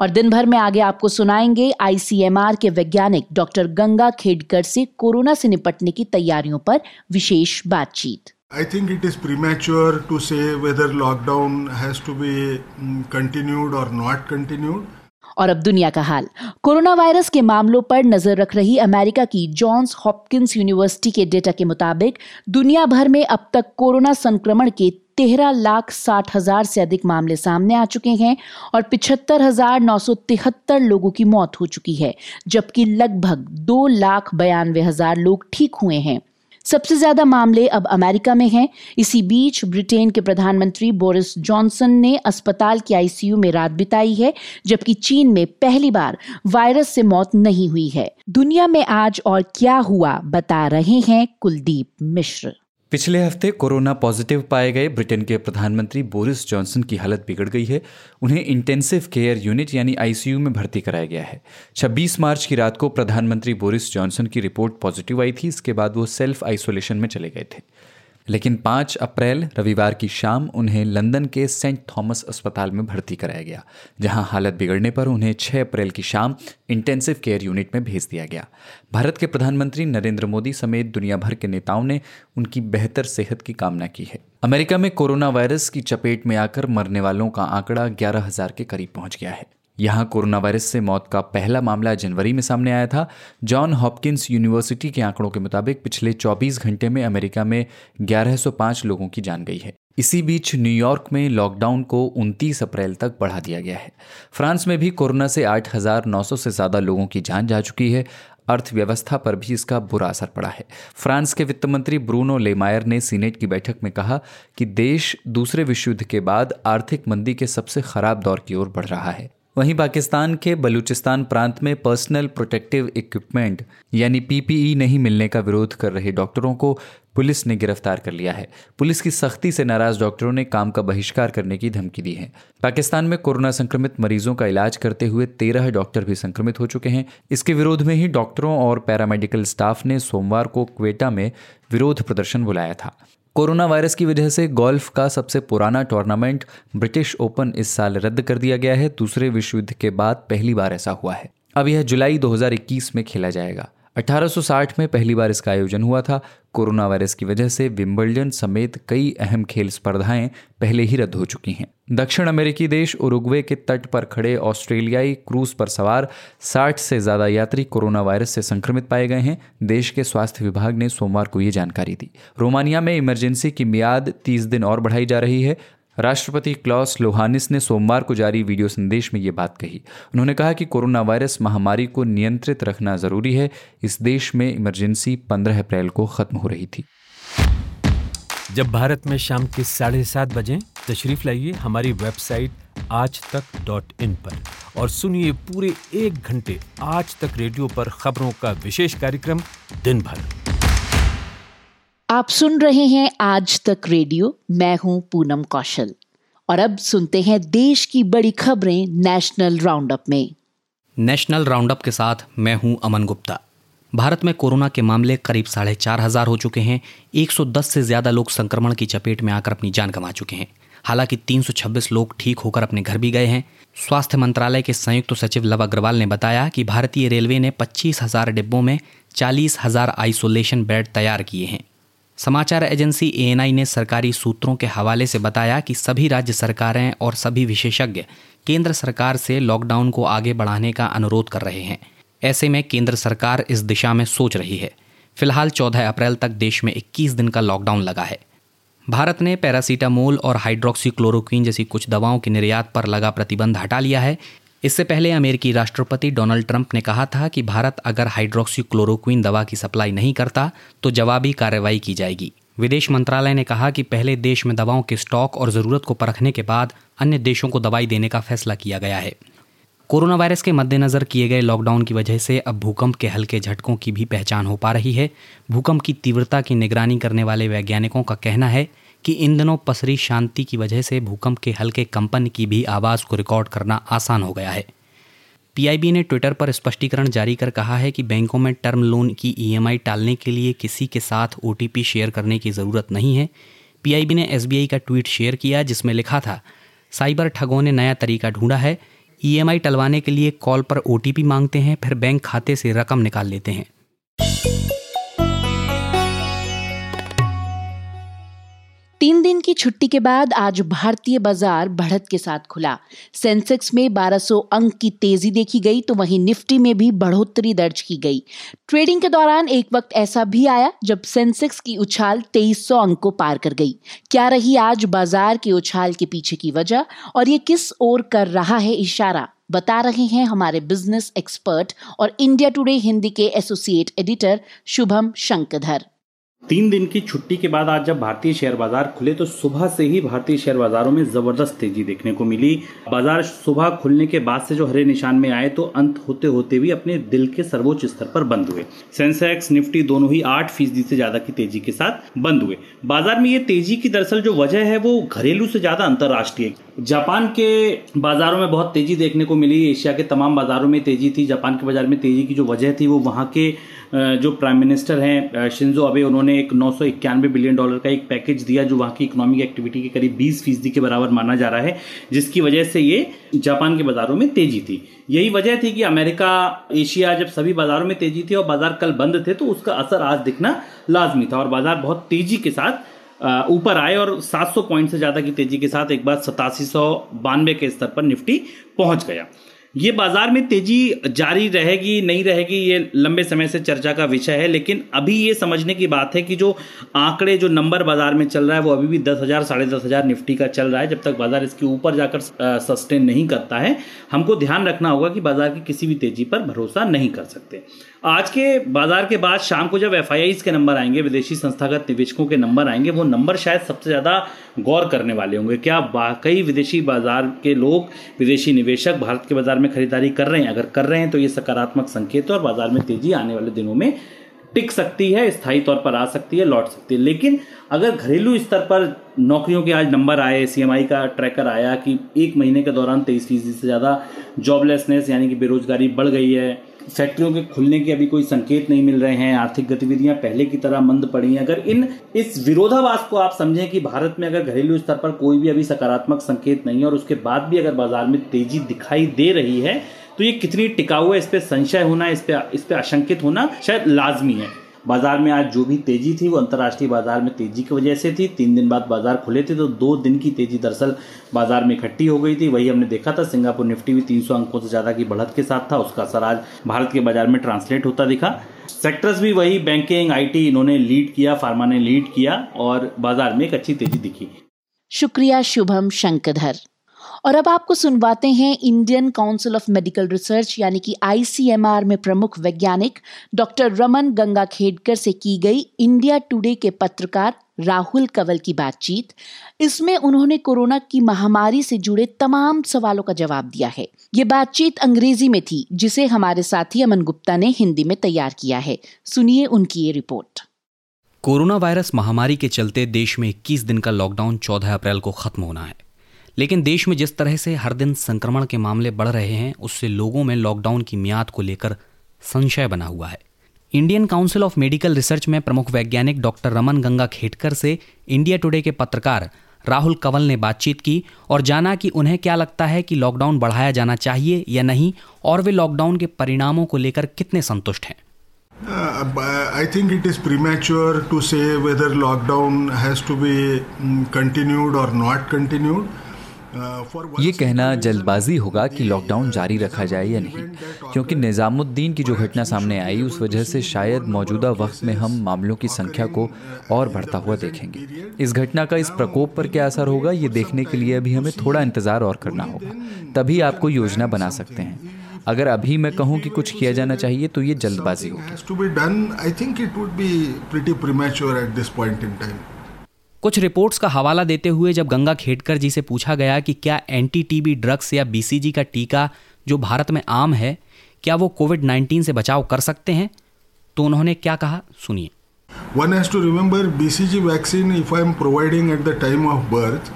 और दिन भर में आगे आपको सुनाएँगे आईसीएमआर के वैज्ञानिक डॉक्टर गंगा खेडकर से कोरोना से निपटने की तैयारियों पर विशेष बातचीत। I think it is premature to say whether lockdown has to be continued or not continued. और अब दुनिया का हाल। कोरोना वायरस के मामलों पर नज़र रख रही अमेरिका की जॉन्स हॉपकिंस यूनिवर्सिटी के डेटा के मुताबिक, दुनिया भर में अब तक कोरोना संक्रमण के तेरह लाख साठ हज़ार से अधिक मामले सामने आ चुके हैं और पिछहत्तर हज़ार नौ सौ तिहत्तर लोगों की मौत हो चुकी है, जबकि लगभग दो लाख बयानवे हज़ार लोग ठीक हुए हैं। सबसे ज़्यादा मामले अब अमेरिका में हैं। इसी बीच ब्रिटेन के प्रधानमंत्री बोरिस जॉनसन ने अस्पताल के आईसीयू में रात बिताई है, जबकि चीन में पहली बार वायरस से मौत नहीं हुई है। दुनिया में आज और क्या हुआ बता रहे हैं कुलदीप मिश्र। पिछले हफ़्ते कोरोना पॉजिटिव पाए गए ब्रिटेन के प्रधानमंत्री बोरिस जॉनसन की हालत बिगड़ गई है। उन्हें इंटेंसिव केयर यूनिट यानी आईसीयू में भर्ती कराया गया है। 26 मार्च की रात को प्रधानमंत्री बोरिस जॉनसन की रिपोर्ट पॉजिटिव आई थी। इसके बाद वो सेल्फ आइसोलेशन में चले गए थे। लेकिन 5 अप्रैल, रविवार की शाम, उन्हें लंदन के सेंट थॉमस अस्पताल में भर्ती कराया गया, जहाँ हालत बिगड़ने पर उन्हें 6 अप्रैल की शाम इंटेंसिव केयर यूनिट में भेज दिया गया। भारत के प्रधानमंत्री नरेंद्र मोदी समेत दुनिया भर के नेताओं ने उनकी बेहतर सेहत की कामना की है। अमेरिका में कोरोना वायरस की चपेट में आकर मरने वालों का आंकड़ा ग्यारह हज़ार के करीब पहुँच गया है। यहाँ कोरोना वायरस से मौत का पहला मामला जनवरी में सामने आया था। जॉन हॉपकिंस यूनिवर्सिटी के आंकड़ों के मुताबिक पिछले 24 घंटे में अमेरिका में 1105 लोगों की जान गई है। इसी बीच न्यूयॉर्क में लॉकडाउन को 29 अप्रैल तक बढ़ा दिया गया है। फ्रांस में भी कोरोना से 8,900 से ज़्यादा लोगों की जान जा चुकी है। अर्थव्यवस्था पर भी इसका बुरा असर पड़ा है। फ्रांस के वित्त मंत्री ब्रूनो लेमायर ने सीनेट की बैठक में कहा कि देश दूसरे विश्व युद्ध के बाद आर्थिक मंदी के सबसे खराब दौर की ओर बढ़ रहा है। वहीं पाकिस्तान के बलूचिस्तान प्रांत में पर्सनल प्रोटेक्टिव इक्विपमेंट, यानी पीपीई नहीं मिलने का विरोध कर रहे डॉक्टरों को पुलिस ने गिरफ़्तार कर लिया है। पुलिस की सख्ती से नाराज़ डॉक्टरों ने काम का बहिष्कार करने की धमकी दी है। पाकिस्तान में कोरोना संक्रमित मरीजों का इलाज करते हुए तेरह डॉक्टर भी संक्रमित हो चुके हैं। इसके विरोध में ही डॉक्टरों और पैरामेडिकल स्टाफ ने सोमवार को क्वेटा में विरोध प्रदर्शन बुलाया था। कोरोना वायरस की वजह से गोल्फ का सबसे पुराना टूर्नामेंट ब्रिटिश ओपन इस साल रद्द कर दिया गया है। दूसरे विश्व युद्ध के बाद पहली बार ऐसा हुआ है। अब यह जुलाई 2021 में खेला जाएगा। 1860 में पहली बार इसका आयोजन हुआ था। कोरोना वायरस की वजह से विम्बल्डन समेत कई अहम खेल स्पर्धाएँ पहले ही रद्द हो चुकी हैं। दक्षिण अमेरिकी देश उरुग्वे के तट पर खड़े ऑस्ट्रेलियाई क्रूज पर सवार 60 से ज़्यादा यात्री कोरोना वायरस से संक्रमित पाए गए हैं। देश के स्वास्थ्य विभाग ने सोमवार को ये जानकारी दी। रोमानिया में इमरजेंसी की मियाद 30 दिन और बढ़ाई जा रही है। राष्ट्रपति क्लॉस लोहानिस ने सोमवार को जारी वीडियो संदेश में ये बात कही। उन्होंने कहा कि कोरोना वायरस महामारी को नियंत्रित रखना ज़रूरी है। इस देश में इमरजेंसी 15 अप्रैल को खत्म हो रही थी। जब भारत में शाम के साढ़े सात बजे, तशरीफ़ लाइए हमारी वेबसाइट आज तक डॉट इन पर और सुनिए पूरे एक घंटे आज तक रेडियो पर खबरों का विशेष कार्यक्रम दिन भर। आप सुन रहे हैं आज तक रेडियो। मैं हूँ पूनम कौशल। और अब सुनते हैं देश की बड़ी खबरें नेशनल राउंडअप में। नेशनल राउंडअप के साथ मैं हूँ अमन गुप्ता। भारत में कोरोना के मामले करीब साढ़े चार हज़ार हो चुके हैं। 110 से ज़्यादा लोग संक्रमण की चपेट में आकर अपनी जान गंवा चुके हैं। हालाँकि 326 लोग ठीक होकर अपने घर भी गए हैं। स्वास्थ्य मंत्रालय के संयुक्त सचिव लव अग्रवाल ने बताया कि भारतीय रेलवे ने पच्चीस हज़ार डिब्बों में चालीस हज़ार आइसोलेशन बेड तैयार किए हैं। समाचार एजेंसी एएनआई ने सरकारी सूत्रों के हवाले से बताया कि सभी राज्य सरकारें और सभी विशेषज्ञ केंद्र सरकार से लॉकडाउन को आगे बढ़ाने का अनुरोध कर रहे हैं। ऐसे में केंद्र सरकार इस दिशा में सोच रही है। फ़िलहाल 14 अप्रैल तक देश में 21 दिन का लॉकडाउन लगा है। भारत ने पैरासीटामोल और हाइड्रोक्सीक्लोरोक्वीन जैसी कुछ दवाओं के निर्यात पर लगा प्रतिबंध हटा लिया है। इससे पहले अमेरिकी राष्ट्रपति डोनाल्ड ट्रंप ने कहा था कि भारत अगर हाइड्रोक्सीक्लोरोक्वीन दवा की सप्लाई नहीं करता तो जवाबी कार्रवाई की जाएगी। विदेश मंत्रालय ने कहा कि पहले देश में दवाओं के स्टॉक और ज़रूरत को परखने के बाद अन्य देशों को दवाई देने का फैसला किया गया है। कोरोना वायरस के मद्देनज़र किए गए लॉकडाउन की वजह से अब भूकंप के हल्के झटकों की भी पहचान हो पा रही है। भूकंप की तीव्रता की निगरानी करने वाले वैज्ञानिकों का कहना है कि इन दिनों पसरी शांति की वजह से भूकंप के हल्के कंपन की भी आवाज़ को रिकॉर्ड करना आसान हो गया है। पीआईबी ने ट्विटर पर स्पष्टीकरण जारी कर कहा है कि बैंकों में टर्म लोन की ईएमआई टालने के लिए किसी के साथ ओटीपी शेयर करने की ज़रूरत नहीं है। पीआईबी ने एसबीआई का ट्वीट शेयर किया, जिसमें लिखा था, साइबर ठगों ने नया तरीका ढूंढा है। ईएमआई टलवाने के लिए कॉल पर ओटीपी मांगते हैं, फिर बैंक खाते से रकम निकाल लेते हैं। तीन दिन की छुट्टी के बाद आज भारतीय बाज़ार बढ़त के साथ खुला। सेंसेक्स में 1200 अंक की तेज़ी देखी गई तो वहीं निफ्टी में भी बढ़ोतरी दर्ज की गई। ट्रेडिंग के दौरान एक वक्त ऐसा भी आया जब सेंसेक्स की उछाल 2300 अंक को पार कर गई। क्या रही आज बाज़ार के उछाल के पीछे की वजह? और ये किस ओर कर रहा है इशारा? बता रहे हैं हमारे बिज़नेस एक्सपर्ट और इंडिया टुडे हिंदी के एसोसिएट एडिटर शुभम शंकधर। तीन दिन की छुट्टी के बाद आज जब भारतीय शेयर बाज़ार खुले तो सुबह से ही भारतीय शेयर बाजारों में ज़बरदस्त तेज़ी देखने को मिली। बाज़ार सुबह खुलने के बाद से जो हरे निशान में आए तो अंत होते होते भी अपने दिल के सर्वोच्च स्तर पर बंद हुए। सेंसेक्स, निफ्टी दोनों ही आठ फ़ीसदी से ज़्यादा की तेज़ी के साथ बंद हुए। बाज़ार में ये तेज़ी की दरअसल जो वजह है, वो घरेलू से ज़्यादा अंतर्राष्ट्रीय। जापान के बाजारों में बहुत तेज़ी देखने को मिली। एशिया के तमाम बाजारों में तेज़ी थी। जापान के बाज़ार में तेज़ी की जो वजह थी, वो वहाँ के जो प्राइम मिनिस्टर हैं शिंजो अबे उन्होंने एक नौ सौ इक्यानवे बिलियन डॉलर का एक पैकेज दिया, जो वहाँ की इकोनॉमिक एक्टिविटी के करीब 20 फ़ीसदी के बराबर माना जा रहा है, जिसकी वजह से ये जापान के बाजारों में तेज़ी थी। यही वजह थी कि अमेरिका, एशिया जब सभी बाजारों में तेज़ी थी और बाज़ार कल बंद थे तो उसका असर आज दिखना लाजमी था और बाज़ार बहुत तेज़ी के साथ ऊपर आए और 700 पॉइंट से ज़्यादा की तेज़ी के साथ एक बार सतासी के स्तर पर निफ्टी पहुँच गया। ये बाज़ार में तेज़ी जारी रहेगी, नहीं रहेगी, ये लंबे समय से चर्चा का विषय है, लेकिन अभी ये समझने की बात है कि जो आंकड़े, जो नंबर बाज़ार में चल रहा है, वो अभी भी दस हज़ार, साढ़े दस हज़ार निफ्टी का चल रहा है, जब तक बाज़ार इसके ऊपर जाकर सस्टेन नहीं करता है। हमको ध्यान रखना होगा कि बाज़ार की किसी भी तेज़ी पर भरोसा नहीं कर सकते। आज के बाज़ार के बाद शाम को जब एफ़ के नंबर आएँगे, विदेशी संस्थागत निवेशकों के नंबर आएँगे, वो नंबर शायद सबसे ज़्यादा गौर करने वाले होंगे। क्या वाकई विदेशी बाज़ार के लोग, विदेशी निवेशक भारत के बाज़ार में खरीदारी कर रहे हैं? अगर कर रहे हैं तो ये सकारात्मक संकेत और बाज़ार में तेज़ी आने वाले दिनों में टिक सकती है, स्थायी तौर पर आ सकती है, लौट सकती है। लेकिन अगर घरेलू स्तर पर नौकरियों के आज नंबर आए सीएमआई का ट्रैकर आया कि एक महीने के दौरान तेईस फ़ीसदी से ज़्यादा जॉबलेसनेस यानी कि बेरोजगारी बढ़ गई है फैक्ट्रियों के खुलने के अभी कोई संकेत नहीं मिल रहे हैं, आर्थिक गतिविधियाँ पहले की तरह मंद पड़ी हैं। अगर इन, इस विरोधाभास को आप समझें कि भारत में अगर घरेलू स्तर पर कोई भी अभी सकारात्मक संकेत नहीं है और उसके बाद भी अगर बाज़ार में तेज़ी दिखाई दे रही है तो ये कितनी टिकाऊ है, इस पर संशय होना, इस पर इस पर आशंकित होना शायद लाजमी है। बाज़ार में आज जो भी तेज़ी थी वो अंतर्राष्ट्रीय बाज़ार में तेज़ी की वजह से थी। तीन दिन बाद बाज़ार खुले थे तो दो दिन की तेज़ी दरअसल बाज़ार में इकट्ठी हो गई थी। वही हमने देखा था, सिंगापुर निफ्टी भी 300 अंकों से ज़्यादा की बढ़त के साथ था, उसका असर आज भारत के बाज़ार में ट्रांसलेट होता दिखा। सेक्टर्स भी वही, बैंकिंग, आईटी, इन्होंने लीड किया, फार्मा ने लीड किया और बाज़ार में एक अच्छी तेज़ी दिखी। शुक्रिया, शुभम शंकरधर। और अब आपको सुनवाते हैं Indian Council of Medical Research यानी कि आईसीएमआर में प्रमुख वैज्ञानिक डॉक्टर रमन गंगा खेडकर से की गई इंडिया टुडे के पत्रकार राहुल कंवल की बातचीत। इसमें उन्होंने कोरोना की महामारी से जुड़े तमाम सवालों का जवाब दिया है। ये बातचीत अंग्रेज़ी में थी, जिसे हमारे साथी अमन गुप्ता ने हिंदी में तैयार किया है। सुनिए उनकी ये रिपोर्ट। कोरोना वायरस महामारी के चलते देश में 21 दिन का लॉकडाउन 14 अप्रैल को खत्म होना है। लेकिन देश में जिस तरह से हर दिन संक्रमण के मामले बढ़ रहे हैं, उससे लोगों में लॉकडाउन की मियाद को लेकर संशय बना हुआ है। Indian Council of Medical Research में प्रमुख वैज्ञानिक डॉक्टर रमन गंगा खेटकर से इंडिया टुडे के पत्रकार राहुल कंवल ने बातचीत की और जाना कि उन्हें क्या लगता है कि लॉकडाउन बढ़ाया जाना चाहिए या नहीं, और वे लॉकडाउन के परिणामों को लेकर कितने संतुष्ट हैं। I think it is premature to say whether lockdown has to be continued और नॉट कंटिन्यूड ये कहना जल्दबाजी होगा कि लॉकडाउन जारी रखा जाए या नहीं, क्योंकि निज़ामुद्दीन की जो घटना सामने आई, उस वजह से शायद मौजूदा वक्त में हम मामलों की संख्या को और बढ़ता हुआ देखेंगे। इस घटना का इस प्रकोप पर क्या असर होगा, ये देखने के लिए अभी हमें थोड़ा इंतज़ार और करना होगा। तभी आपको योजना बना सकते हैं। अगर अभी मैं कहूँ कि कुछ किया जाना चाहिए तो ये जल्दबाजी होगी। कुछ रिपोर्ट्स का हवाला देते हुए जब गंगा खेडकर जी से पूछा गया कि क्या एंटी टीबी ड्रग्स या बीसीजी का टीका जो भारत में आम है क्या वो कोविड 19 से बचाव कर सकते हैं? तो उन्होंने क्या कहा? सुनिए। One has to remember BCG vaccine, if I am providing at the time of birth,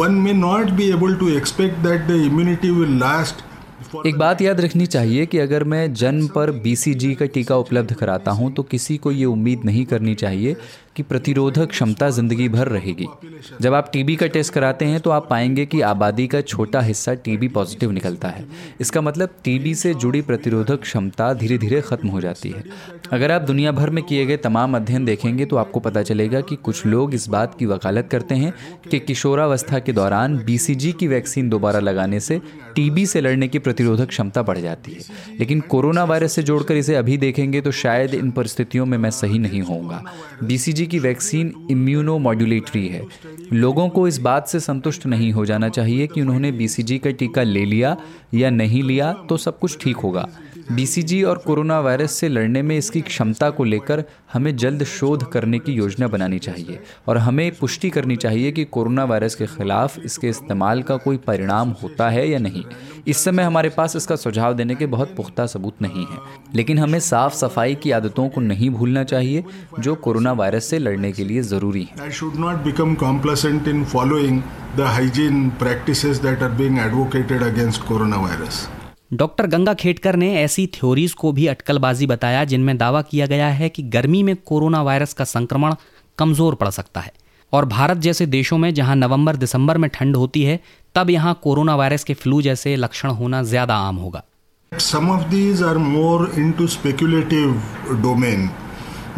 one may not be able to expect that the immunity will last एक बात याद रखनी चाहिए कि अगर मैं जन्म पर बीसीजी का टीका उपलब्ध कराता हूँ तो किसी को ये उम्मीद नहीं करनी चाहिए कि प्रतिरोधक क्षमता ज़िंदगी भर रहेगी। जब आप टीबी का टेस्ट कराते हैं तो आप पाएँगे कि आबादी का छोटा हिस्सा टीबी पॉजिटिव निकलता है। इसका मतलब टीबी से जुड़ी प्रतिरोधक क्षमता धीरे धीरे खत्म हो जाती है। अगर आप दुनिया भर में किए गए तमाम अध्ययन देखेंगे तो आपको पता चलेगा कि कुछ लोग इस बात की वकालत करते हैं कि किशोरावस्था के दौरान बीसीजी की वैक्सीन दोबारा लगाने से टीबी से लड़ने की प्रतिरोधक क्षमता बढ़ जाती है। लेकिन कोरोना वायरस से जोड़कर इसे अभी देखेंगे तो शायद इन परिस्थितियों में मैं सही नहीं होऊँगा। बीसीजी की वैक्सीन इम्यूनो मॉड्यूलेटरी है। लोगों को इस बात से संतुष्ट नहीं हो जाना चाहिए कि उन्होंने बीसीजी का टीका ले लिया या नहीं लिया तो सब कुछ ठीक होगा। बीसीजी और कोरोना वायरस से लड़ने में इसकी क्षमता को लेकर हमें जल्द शोध करने की योजना बनानी चाहिए और हमें पुष्टि करनी चाहिए कि कोरोना वायरस के खिलाफ इसके इस्तेमाल का कोई परिणाम होता है या नहीं इस समय हमारे पास इसका सुझाव देने के बहुत पुख्ता सबूत नहीं है, लेकिन हमें साफ़ सफ़ाई की आदतों को नहीं भूलना चाहिए, जो कोरोना वायरस से लड़ने के लिए ज़रूरी है practices that are being advocated against coronavirus. Doctor Ganga Khetkar ने ऐसी थ्योरीज को भी अटकलबाजी बताया जिनमें दावा किया गया है कि गर्मी में कोरोना वायरस का संक्रमण कमज़ोर पड़ सकता है। और भारत जैसे देशों में जहाँ नवंबर दिसंबर में ठंड होती है तब यहाँ कोरोना वायरस के फ्लू जैसे लक्षण होना ज़्यादा आम होगा। Some of these are more into speculative domain.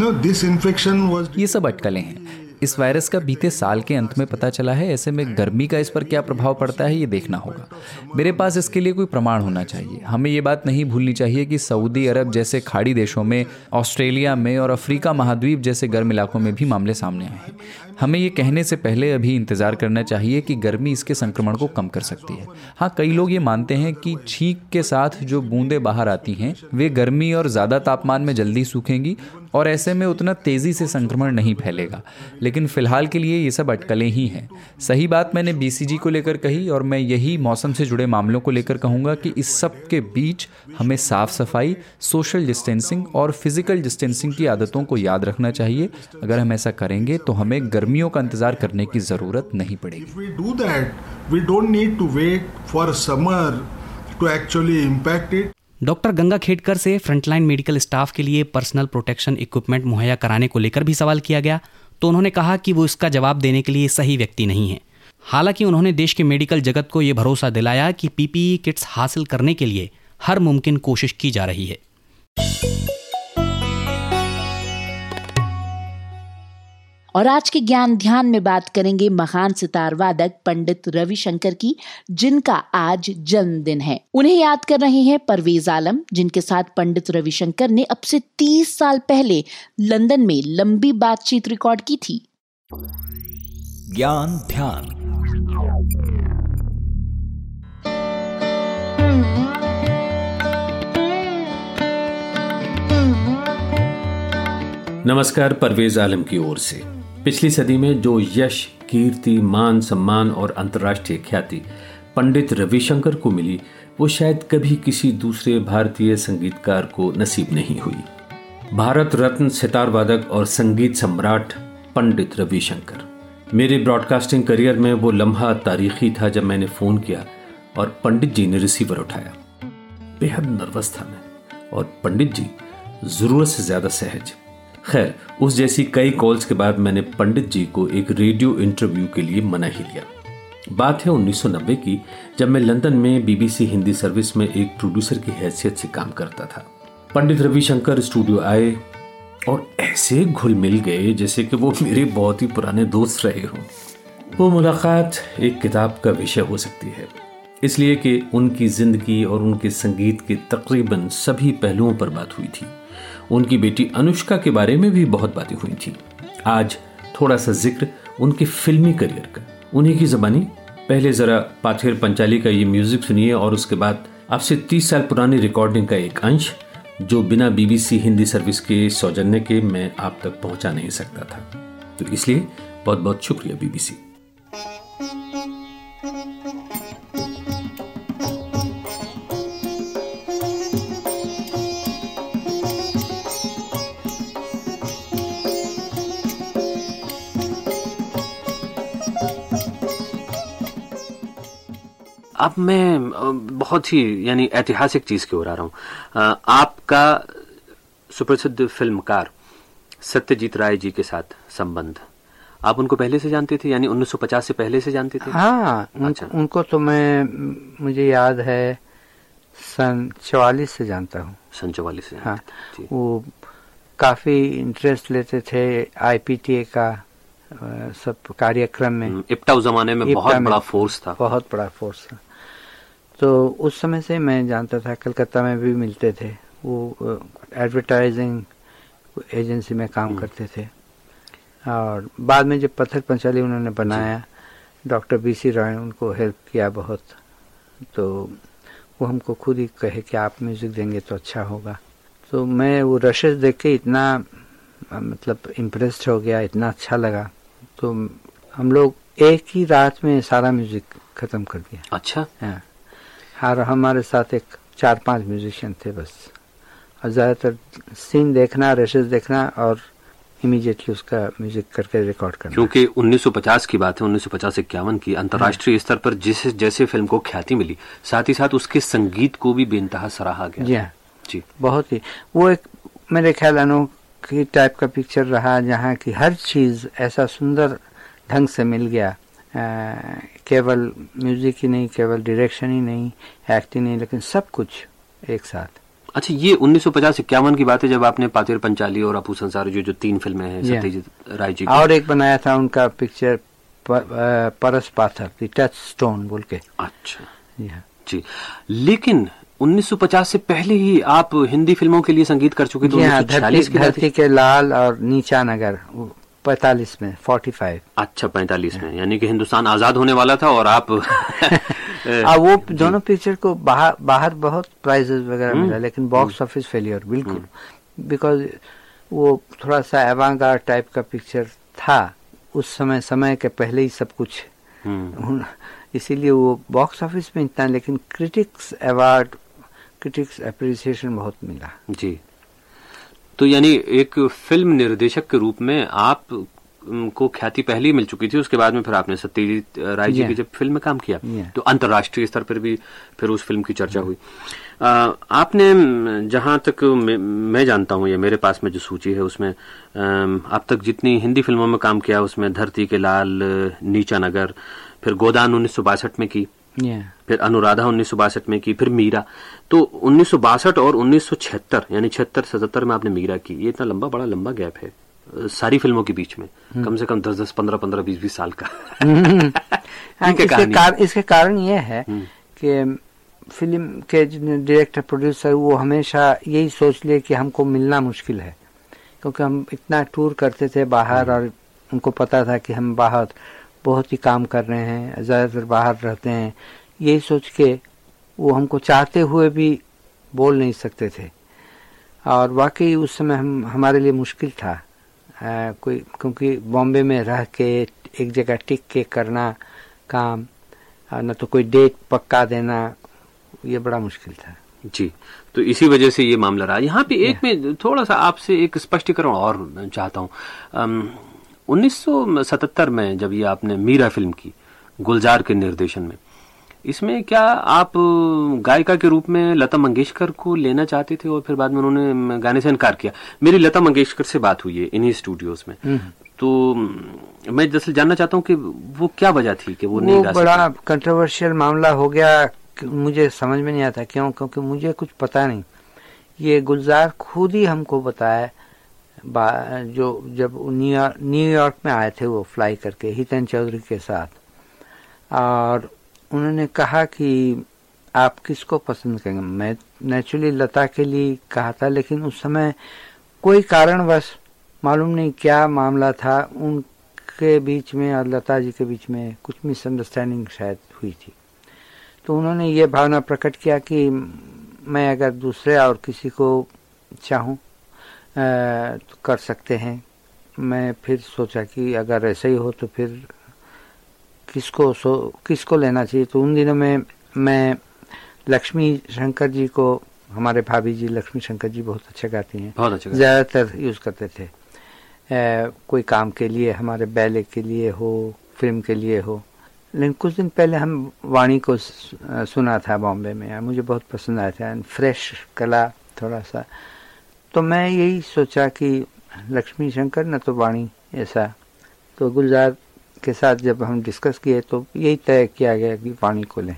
No, this infection was ये सब अटकलें हैं। इस वायरस का बीते साल के अंत में पता चला है, ऐसे में गर्मी का इस पर क्या प्रभाव पड़ता है, ये देखना होगा। मेरे पास इसके लिए कोई प्रमाण होना चाहिए। हमें ये बात नहीं भूलनी चाहिए कि सऊदी अरब जैसे खाड़ी देशों में, ऑस्ट्रेलिया में और अफ्रीका महाद्वीप जैसे गर्म इलाकों में भी मामले सामने आए हैं। हमें ये कहने से पहले अभी इंतज़ार करना चाहिए कि गर्मी इसके संक्रमण को कम कर सकती है। हाँ कई लोग ये मानते हैं कि छींक के साथ जो बूंदें बाहर आती हैं, वे गर्मी और ज़्यादा तापमान में जल्दी सूखेंगी और ऐसे में उतना तेज़ी से संक्रमण नहीं फैलेगा। लेकिन फ़िलहाल के लिए ये सब अटकलें ही हैं। सही बात मैंने बीसीजी को लेकर कही और मैं यही मौसम से जुड़े मामलों को लेकर कहूँगा कि इस सब के बीच हमें साफ़ सफ़ाई सोशल डिस्टेंसिंग और फ़िज़िकल डिस्टेंसिंग की आदतों को याद रखना चाहिए। अगर हम ऐसा करेंगे तो हमें गर्मियों का इंतज़ार करने की ज़रूरत नहीं पड़ेगी। We do that, we don't need to wait for summer to actually impact it. Doctor Ganga Khedkar से फ्रंटलाइन मेडिकल स्टाफ के लिए पर्सनल प्रोटेक्शन इक्विपमेंट मुहैया कराने को लेकर भी सवाल किया गया तो उन्होंने कहा कि वो इसका जवाब देने के लिए सही व्यक्ति नहीं है। हालाँकि उन्होंने देश के मेडिकल जगत को ये भरोसा दिलाया कि पीपीई किट्स हासिल करने के लिए हर मुमकिन कोशिश की जा रही है। और आज के ज्ञान ध्यान में बात करेंगे महान सितार वादक पंडित रविशंकर की, जिनका आज जन्मदिन है। उन्हें याद कर रहे हैं परवेज आलम, जिनके साथ पंडित रविशंकर ने अब से 30 साल पहले लंदन में लंबी बातचीत रिकॉर्ड की थी। ज्ञान ध्यान। नमस्कार, परवेज आलम की ओर से। पिछली सदी में जो यश, कीर्ति, मान, सम्मान और अंतर्राष्ट्रीय ख्याति पंडित रविशंकर को मिली, वो शायद कभी किसी दूसरे भारतीय संगीतकार को नसीब नहीं हुई। भारत रत्न, सितार वादक और संगीत सम्राट पंडित रविशंकर। मेरे ब्रॉडकास्टिंग करियर में वो लम्हा तारीखी था जब मैंने फ़ोन किया और पंडित जी ने रिसीवर उठाया। बेहद नर्वस था मैं और पंडित जी ज़रूरत से ज़्यादा सहज। खैर, उस जैसी कई कॉल्स के बाद मैंने पंडित जी को एक रेडियो इंटरव्यू के लिए मना ही लिया। बात है 1990 की, जब मैं लंदन में बीबीसी हिंदी सर्विस में एक प्रोड्यूसर की हैसियत से काम करता था। पंडित रविशंकर स्टूडियो आए और ऐसे घुल मिल गए जैसे कि वो मेरे बहुत ही पुराने दोस्त रहे हों। वो मुलाकात एक किताब का विषय हो सकती है। इसलिए कि उनकी ज़िंदगी और उनके संगीत के तकरीबन सभी पहलुओं पर बात हुई थी। उनकी बेटी अनुष्का के बारे में भी बहुत बातें हुई थी। आज थोड़ा सा ज़िक्र उनके फिल्मी करियर का। उन्हीं की जबानी। पहले जरा पाथेर पंचाली का ये म्यूज़िक सुनिए और उसके बाद आपसे तीस साल पुरानी रिकॉर्डिंग का एक अंश, जो बिना बीबीसी हिंदी सर्विस के सौजन्य के मैं आप तक पहुँचा नहीं सकता था। तो इसलिए बहुत बहुत शुक्रिया बीबीसी अब मैं बहुत ही यानी ऐतिहासिक चीज़ की ओर आ रहा हूँ। आपका सुप्रसिद्ध फिल्मकार सत्यजीत राय जी के साथ संबंध आप उनको पहले से जानते थे यानी 1950 से पहले से जानते थे? हाँ उन, अच्छा। उनको तो मैं मुझे याद है सन चौवालीस से जानता हूँ। सन चौवालीस से हाँ वो काफ़ी इंटरेस्ट लेते थे आईपीटीए का सब कार्यक्रम में। हम्म, इप्टा उस जमाने में बहुत बड़ा फोर्स था। बहुत बड़ा फोर्स था। तो उस समय से मैं जानता था कलकत्ता में भी मिलते थे। वो एडवर्टाइजिंग एजेंसी में काम हम्म। करते थे। और बाद में जब पत्थर पंचाली उन्होंने बनाया डॉक्टर बी सी रॉय उनको हेल्प किया बहुत तो वो हमको खुद ही कहे कि आप म्यूज़िक देंगे तो अच्छा होगा। तो मैं वो रशेस देख के इतना मतलब इम्प्रेस्ड हो गया इतना अच्छा लगा। तो हम लोग एक ही रात में सारा म्यूज़िक ख़त्म कर दिया। अच्छा। हाँ। और हमारे साथ एक चार पाँच म्यूजिशियन थे बस। और ज़्यादातर सीन देखना रशेस देखना और इमीडिएटली उसका म्यूज़िक करके रिकॉर्ड करना। क्योंकि 1950 की बात है 1950 इक्यावन की अंतर्राष्ट्रीय स्तर पर जिस जैसे फ़िल्म को ख्याति मिली साथ ही साथ उसके संगीत को भी बेनतहा सराहा गया। जी हाँ। जी। बहुत ही। वो एक मेरे ख्याल अनोखी टाइप का पिक्चर रहा जहाँ की हर चीज़ ऐसा सुंदर ढंग से मिल गया। केवल म्यूज़िक ही नहीं केवल डायरेक्शन ही नहीं एक्टिंग नहीं लेकिन सब कुछ एक साथ। अच्छा ये 1950 इक्यावन की बात है जब आपने पातिर पंचाली और अपू संसार जो जो तीन फ़िल्में हैं सत्यजीत राय जी और एक बनाया था उनका पिक्चर पर, परस पाथर दी टच स्टोन बोल के। अच्छा। जी। लेकिन 1950 से पहले ही आप हिंदी फ़िल्मों के लिए संगीत कर चुके थे हाँ, धरती के लाल और नीचा नगर पैतालीस में फोर्टी फाइव अच्छा पैंतालीस में यानी कि हिंदुस्तान आज़ाद होने वाला था और आप आ, वो दोनों पिक्चर को बाहर बाहर बहुत प्राइजेस वगैरह मिला हम्म। लेकिन बॉक्स ऑफ़िस फेलियर बिल्कुल। बिकॉज़ हम्म। वो थोड़ा सा एवांगार टाइप का पिक्चर था उस समय समय के पहले ही सब कुछ। हम्म। इसीलिए वो बॉक्स ऑफ़िस में इतना लेकिन क्रिटिक्स अवार्ड क्रिटिक्स अप्रिसिएशन बहुत मिला। जी। तो यानी एक फ़िल्म निर्देशक के रूप में आप को ख्याति पहले ही मिल चुकी थी उसके बाद में फिर आपने सत्यजीत राय जी की जब फ़िल्म में काम किया तो अंतर्राष्ट्रीय स्तर पर भी फिर उस फ़िल्म की चर्चा हुई। आ, आपने जहाँ तक मैं जानता हूँ या मेरे पास में जो सूची है उसमें अब तक जितनी हिंदी फ़िल्मों में काम किया उसमें धरती के लाल नीचा नगर फिर गोदान उन्नीस सौ बासठ में की yeah. फिर अनुराधा उन्नीस में की फिर मीरा तो उन्नीस और उन्नीस यानी छिहत्तर सतहत्तर में आपने मीरा की ये इतना लंबा बड़ा लंबा गैप है सारी फ़िल्मों के बीच में hmm. कम से कम दस दस पंद्रह पंद्रह बीस बीस साल का हाँ, इसके, कार, इसके कारण ये है hmm. कि फ़िल्म के डायरेक्टर प्रोड्यूसर वो हमेशा यही सोच लिए कि हमको मिलना मुश्किल है क्योंकि हम इतना टूर करते थे बाहर hmm. और उनको पता था कि हम बाहर बहुत ही काम कर रहे हैं ज़्यादातर बाहर रहते हैं। यही सोच के वो हमको चाहते हुए भी बोल नहीं सकते थे। और वाकई उस समय हम हमारे लिए मुश्किल था। आ, कोई क्योंकि बॉम्बे में रह के एक जगह टिक के करना काम न तो कोई डेट पक्का देना ये बड़ा मुश्किल था। जी तो इसी वजह से ये मामला रहा। यहाँ पे एक में थोड़ा सा आपसे एक स्पष्टीकरण और चाहता हूँ। 1977 में जब ये आपने मीरा फ़िल्म की गुलजार के निर्देशन में इसमें क्या आप गायिका के रूप में लता मंगेशकर को लेना चाहते थे और फिर बाद में उन्होंने गाने से इनकार किया? मेरी लता मंगेशकर से बात हुई है इन्हीं स्टूडियोज में। हम्म। तो मैं दरअसल जानना चाहता हूँ कि वो क्या वजह थी कि वो, वो नहीं गा बड़ा कंट्रोवर्शियल मामला हो गया मुझे समझ में नहीं आता क्यों? क्योंकि मुझे कुछ पता नहीं। ये गुलजार खुद ही हमको बताया जो, जब न्यूयॉर्क में आए थे वो फ्लाई करके, हितन चौधरी के साथ। और उन्होंने कहा कि आप किसको पसंद करेंगे? मैं नेचुरली लता के लिए कहा था, लेकिन उस समय कोई कारणवश मालूम नहीं क्या मामला था, उनके बीच में और लता जी के बीच में कुछ मिसअंडरस्टैंडिंग शायद हुई थी। तो उन्होंने ये भावना प्रकट किया कि मैं अगर दूसरे और किसी को चाहूँ कर सकते हैं। मैं फिर सोचा कि अगर ऐसा ही हो तो फिर किसको सो किसको लेना चाहिए? तो उन दिनों में मैं लक्ष्मी शंकर जी को हमारे भाभी जी लक्ष्मी शंकर जी बहुत अच्छा गाती हैं। बहुत अच्छा ज़्यादातर यूज़ करते थे। ए, कोई काम के लिए हमारे बैले के लिए हो फ़िल्म के लिए हो। लेकिन कुछ दिन पहले हम वाणी को सुना था बॉम्बे में। मुझे बहुत पसंद आया था। फ्रेश कला थोड़ा सा तो मैं यही सोचा कि लक्ष्मी शंकर न तो वाणी ऐसा। तो गुलजार के साथ जब हम डिस्कस किए तो यही तय किया गया कि वाणी को लें।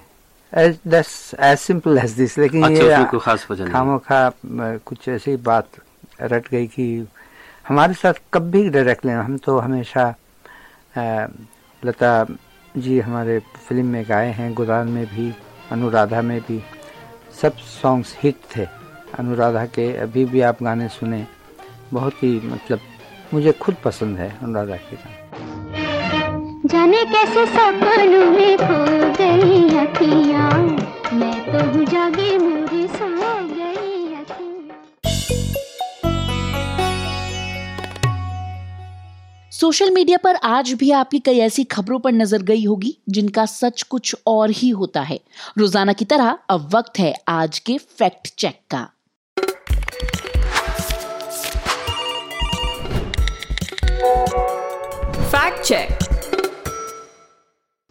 As as simple as this लेकिन अच्छा, ये खास खामो खा कुछ ऐसी बात रट गई कि हमारे साथ कभी डायरेक्ट लेना हम तो हमेशा आ, लता जी हमारे फ़िल्म में गाए हैं गुदान में भी अनुराधा में भी। सब सॉन्ग्स हिट थे। अनुराधा के अभी भी आप गाने सुने बहुत ही मतलब मुझे खुद पसंद है अनुराधा के। गाने जाने कैसे सपनों में खो गई अखियाँ मैं तो जागी मेरी सो गई सोशल मीडिया पर आज भी आपकी कई ऐसी खबरों पर नज़र गई होगी जिनका सच कुछ और ही होता है। रोज़ाना की तरह अब वक्त है आज के फैक्ट चेक का। चेक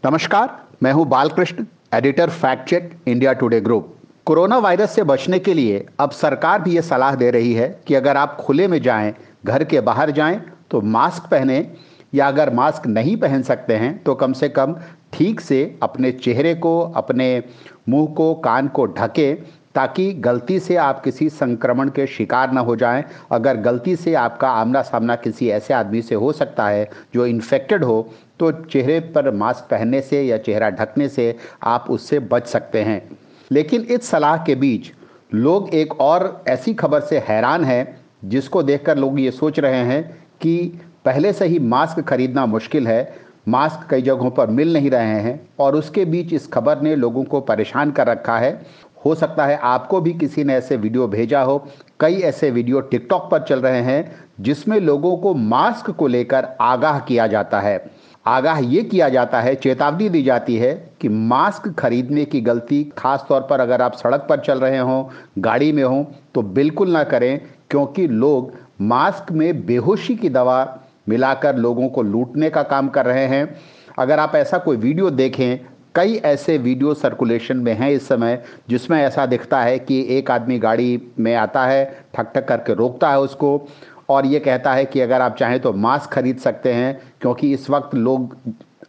नमस्कार, मैं हूँ Balakrishna, editor fact check India Today group corona virus से बचने के लिए अब सरकार भी ये सलाह दे रही है कि अगर आप खुले में जाएँ, घर के बाहर जाएँ तो मास्क पहने, या अगर मास्क नहीं पहन सकते हैं तो कम से कम ठीक से अपने चेहरे को, अपने मुँह को, कान को ढके ताकि गलती से आप किसी संक्रमण के शिकार न हो जाएँ। अगर गलती से आपका आमना सामना किसी ऐसे आदमी से हो सकता है जो इन्फेक्टेड हो तो चेहरे पर मास्क पहनने से या चेहरा ढकने से आप उससे बच सकते हैं। लेकिन इस सलाह के बीच लोग एक और ऐसी खबर से हैरान हैं, जिसको देखकर लोग ये सोच रहे हैं कि पहले से ही मास्क खरीदना मुश्किल है मास्क कई जगहों पर मिल नहीं रहे हैं, और उसके बीच इस खबर ने लोगों को परेशान कर रखा है। हो सकता है आपको भी किसी ने ऐसे वीडियो भेजा हो। कई ऐसे वीडियो टिकटॉक पर चल रहे हैं, जिसमें लोगों को मास्क को लेकर आगाह किया जाता है। आगाह ये किया जाता है, चेतावनी दी जाती है कि मास्क खरीदने की गलती खास तौर पर अगर आप सड़क पर चल रहे हों, गाड़ी में हों तो बिल्कुल ना करें, क्योंकि लोग मास्क में बेहोशी की दवा मिलाकर लोगों को लूटने का काम कर रहे हैं। अगर आप ऐसा कोई वीडियो देखें कई ऐसे वीडियो सर्कुलेशन में हैं इस समय, जिसमें ऐसा दिखता है कि एक आदमी गाड़ी में आता है, ठक ठक करके रोकता है उसको, और ये कहता है कि अगर आप चाहें तो मास्क खरीद सकते हैं, क्योंकि इस वक्त लोग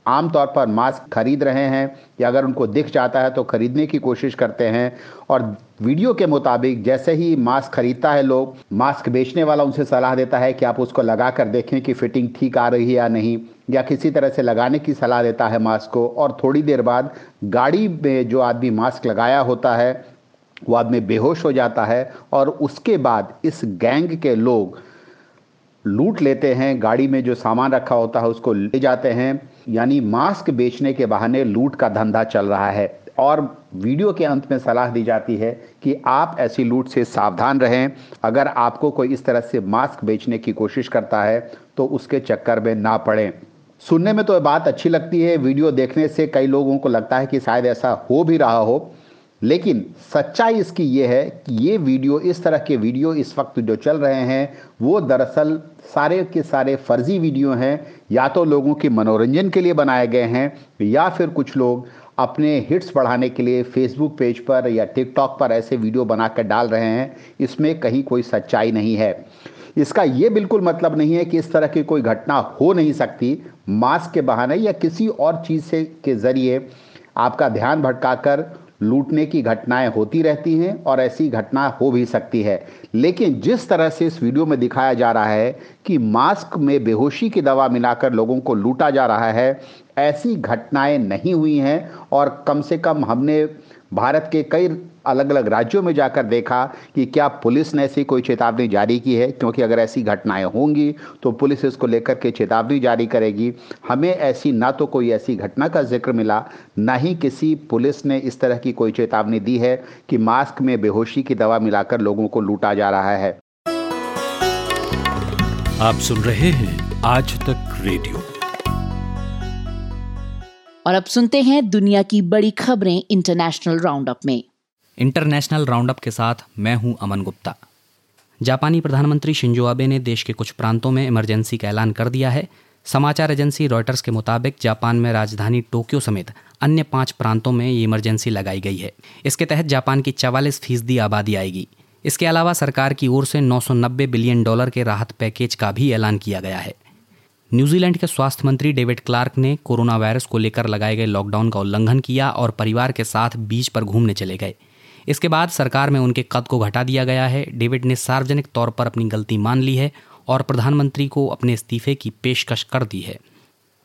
आम तौर पर मास्क खरीद रहे हैं, या अगर उनको दिख जाता है तो खरीदने की कोशिश करते हैं, और वीडियो के मुताबिक जैसे ही मास्क खरीदता है लोग, मास्क बेचने वाला उनसे सलाह देता है कि आप उसको लगा कर देखें कि फिटिंग ठीक आ रही है या नहीं, या किसी तरह से लगाने की सलाह देता है मास्क को। और थोड़ी देर बाद गाड़ी में जो आदमी मास्क लगाया होता है, वो आदमी बेहोश हो जाता है और उसके बाद इस गैंग के लोग लूट लेते हैं, गाड़ी में जो सामान रखा होता है उसको ले जाते हैं। यानी मास्क बेचने के बहाने लूट का धंधा चल रहा है। और वीडियो के अंत में सलाह दी जाती है कि आप ऐसी लूट से सावधान रहें। अगर आपको कोई इस तरह से मास्क बेचने की कोशिश करता है तो उसके चक्कर में ना पड़ें। सुनने में तो बात अच्छी लगती है, वीडियो देखने से कई लोगों को लगता है कि शायद ऐसा हो भी रहा हो। लेकिन सच्चाई इसकी ये है कि ये वीडियो, इस तरह के वीडियो इस वक्त जो चल रहे हैं, वो दरअसल सारे के सारे फर्जी वीडियो हैं। या तो लोगों के मनोरंजन के लिए बनाए गए हैं, या फिर कुछ लोग अपने हिट्स बढ़ाने के लिए फेसबुक पेज पर या टिकटॉक पर ऐसे वीडियो बनाकर डाल रहे हैं, इसमें कहीं कोई सच्चाई नहीं है। इसका ये बिल्कुल मतलब नहीं है कि इस तरह की कोई घटना हो नहीं सकती, मास्क के बहाने या किसी और चीज़ से, के ज़रिए आपका ध्यान भटकाकर लूटने की घटनाएँ होती रहती हैं और ऐसी घटना हो भी सकती है। लेकिन जिस तरह से इस वीडियो में दिखाया जा रहा है कि मास्क में बेहोशी की दवा मिलाकर लोगों को लूटा जा रहा है ऐसी घटनाएँ नहीं हुई हैं और कम से कम हमने भारत के कई अलग अलग राज्यों में जाकर देखा कि क्या पुलिस ने ऐसी कोई चेतावनी जारी की है, क्योंकि अगर ऐसी घटनाएँ होंगी तो पुलिस इसको लेकर के चेतावनी जारी करेगी। हमें ऐसी ना तो कोई ऐसी घटना का ज़िक्र मिला, ना ही किसी पुलिस ने इस तरह की कोई चेतावनी दी है कि मास्क में बेहोशी की दवा मिलाकर लोगों को लूटा जा रहा है। आप सुन रहे हैं आज तक रेडियो। और अब सुनते हैं दुनिया की बड़ी खबरें इंटरनेशनल राउंड अप में। इंटरनेशनल राउंडअप के साथ मैं हूँ अमन गुप्ता। जापानी प्रधानमंत्री शिंजो आबे ने देश के कुछ प्रांतों में इमरजेंसी का ऐलान कर दिया है। समाचार एजेंसी रॉयटर्स के मुताबिक जापान में राजधानी टोक्यो समेत अन्य पाँच प्रांतों में ये इमरजेंसी लगाई गई है। इसके तहत जापान की चवालीस फ़ीसदी आबादी आएगी। इसके अलावा सरकार की ओर से 990 बिलियन डॉलर के राहत पैकेज का भी ऐलान किया गया है। न्यूजीलैंड के स्वास्थ्य मंत्री डेविड क्लार्क ने कोरोना वायरस को लेकर लगाए गए लॉकडाउन का उल्लंघन किया और परिवार के साथ बीच पर घूमने चले गए। इसके बाद सरकार में उनके कद को घटा दिया गया है। डेविड ने सार्वजनिक तौर पर अपनी गलती मान ली है और प्रधानमंत्री को अपने इस्तीफे की पेशकश कर दी है।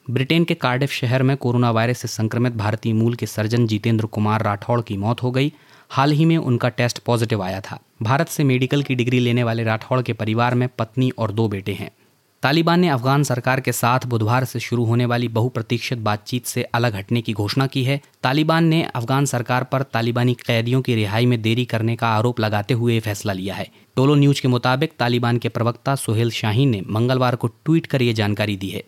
ब्रिटेन के कार्डिफ शहर में कोरोना वायरस से संक्रमित भारतीय मूल के सर्जन जितेंद्र कुमार राठौड़ की मौत हो गई। हाल ही में उनका टेस्ट पॉजिटिव आया था। भारत से मेडिकल की डिग्री लेने वाले राठौड़ के परिवार में पत्नी और दो बेटे हैं। तालिबान ने अफगान सरकार के साथ बुधवार से शुरू होने वाली बहुप्रतीक्षित बातचीत से अलग हटने की घोषणा की है। तालिबान ने अफगान सरकार पर तालिबानी कैदियों की रिहाई में देरी करने का आरोप लगाते हुए फैसला लिया है। टोलो न्यूज़ के मुताबिक तालिबान के प्रवक्ता सुहेल शाहीन ने मंगलवार को ट्वीट कर ये जानकारी दी है।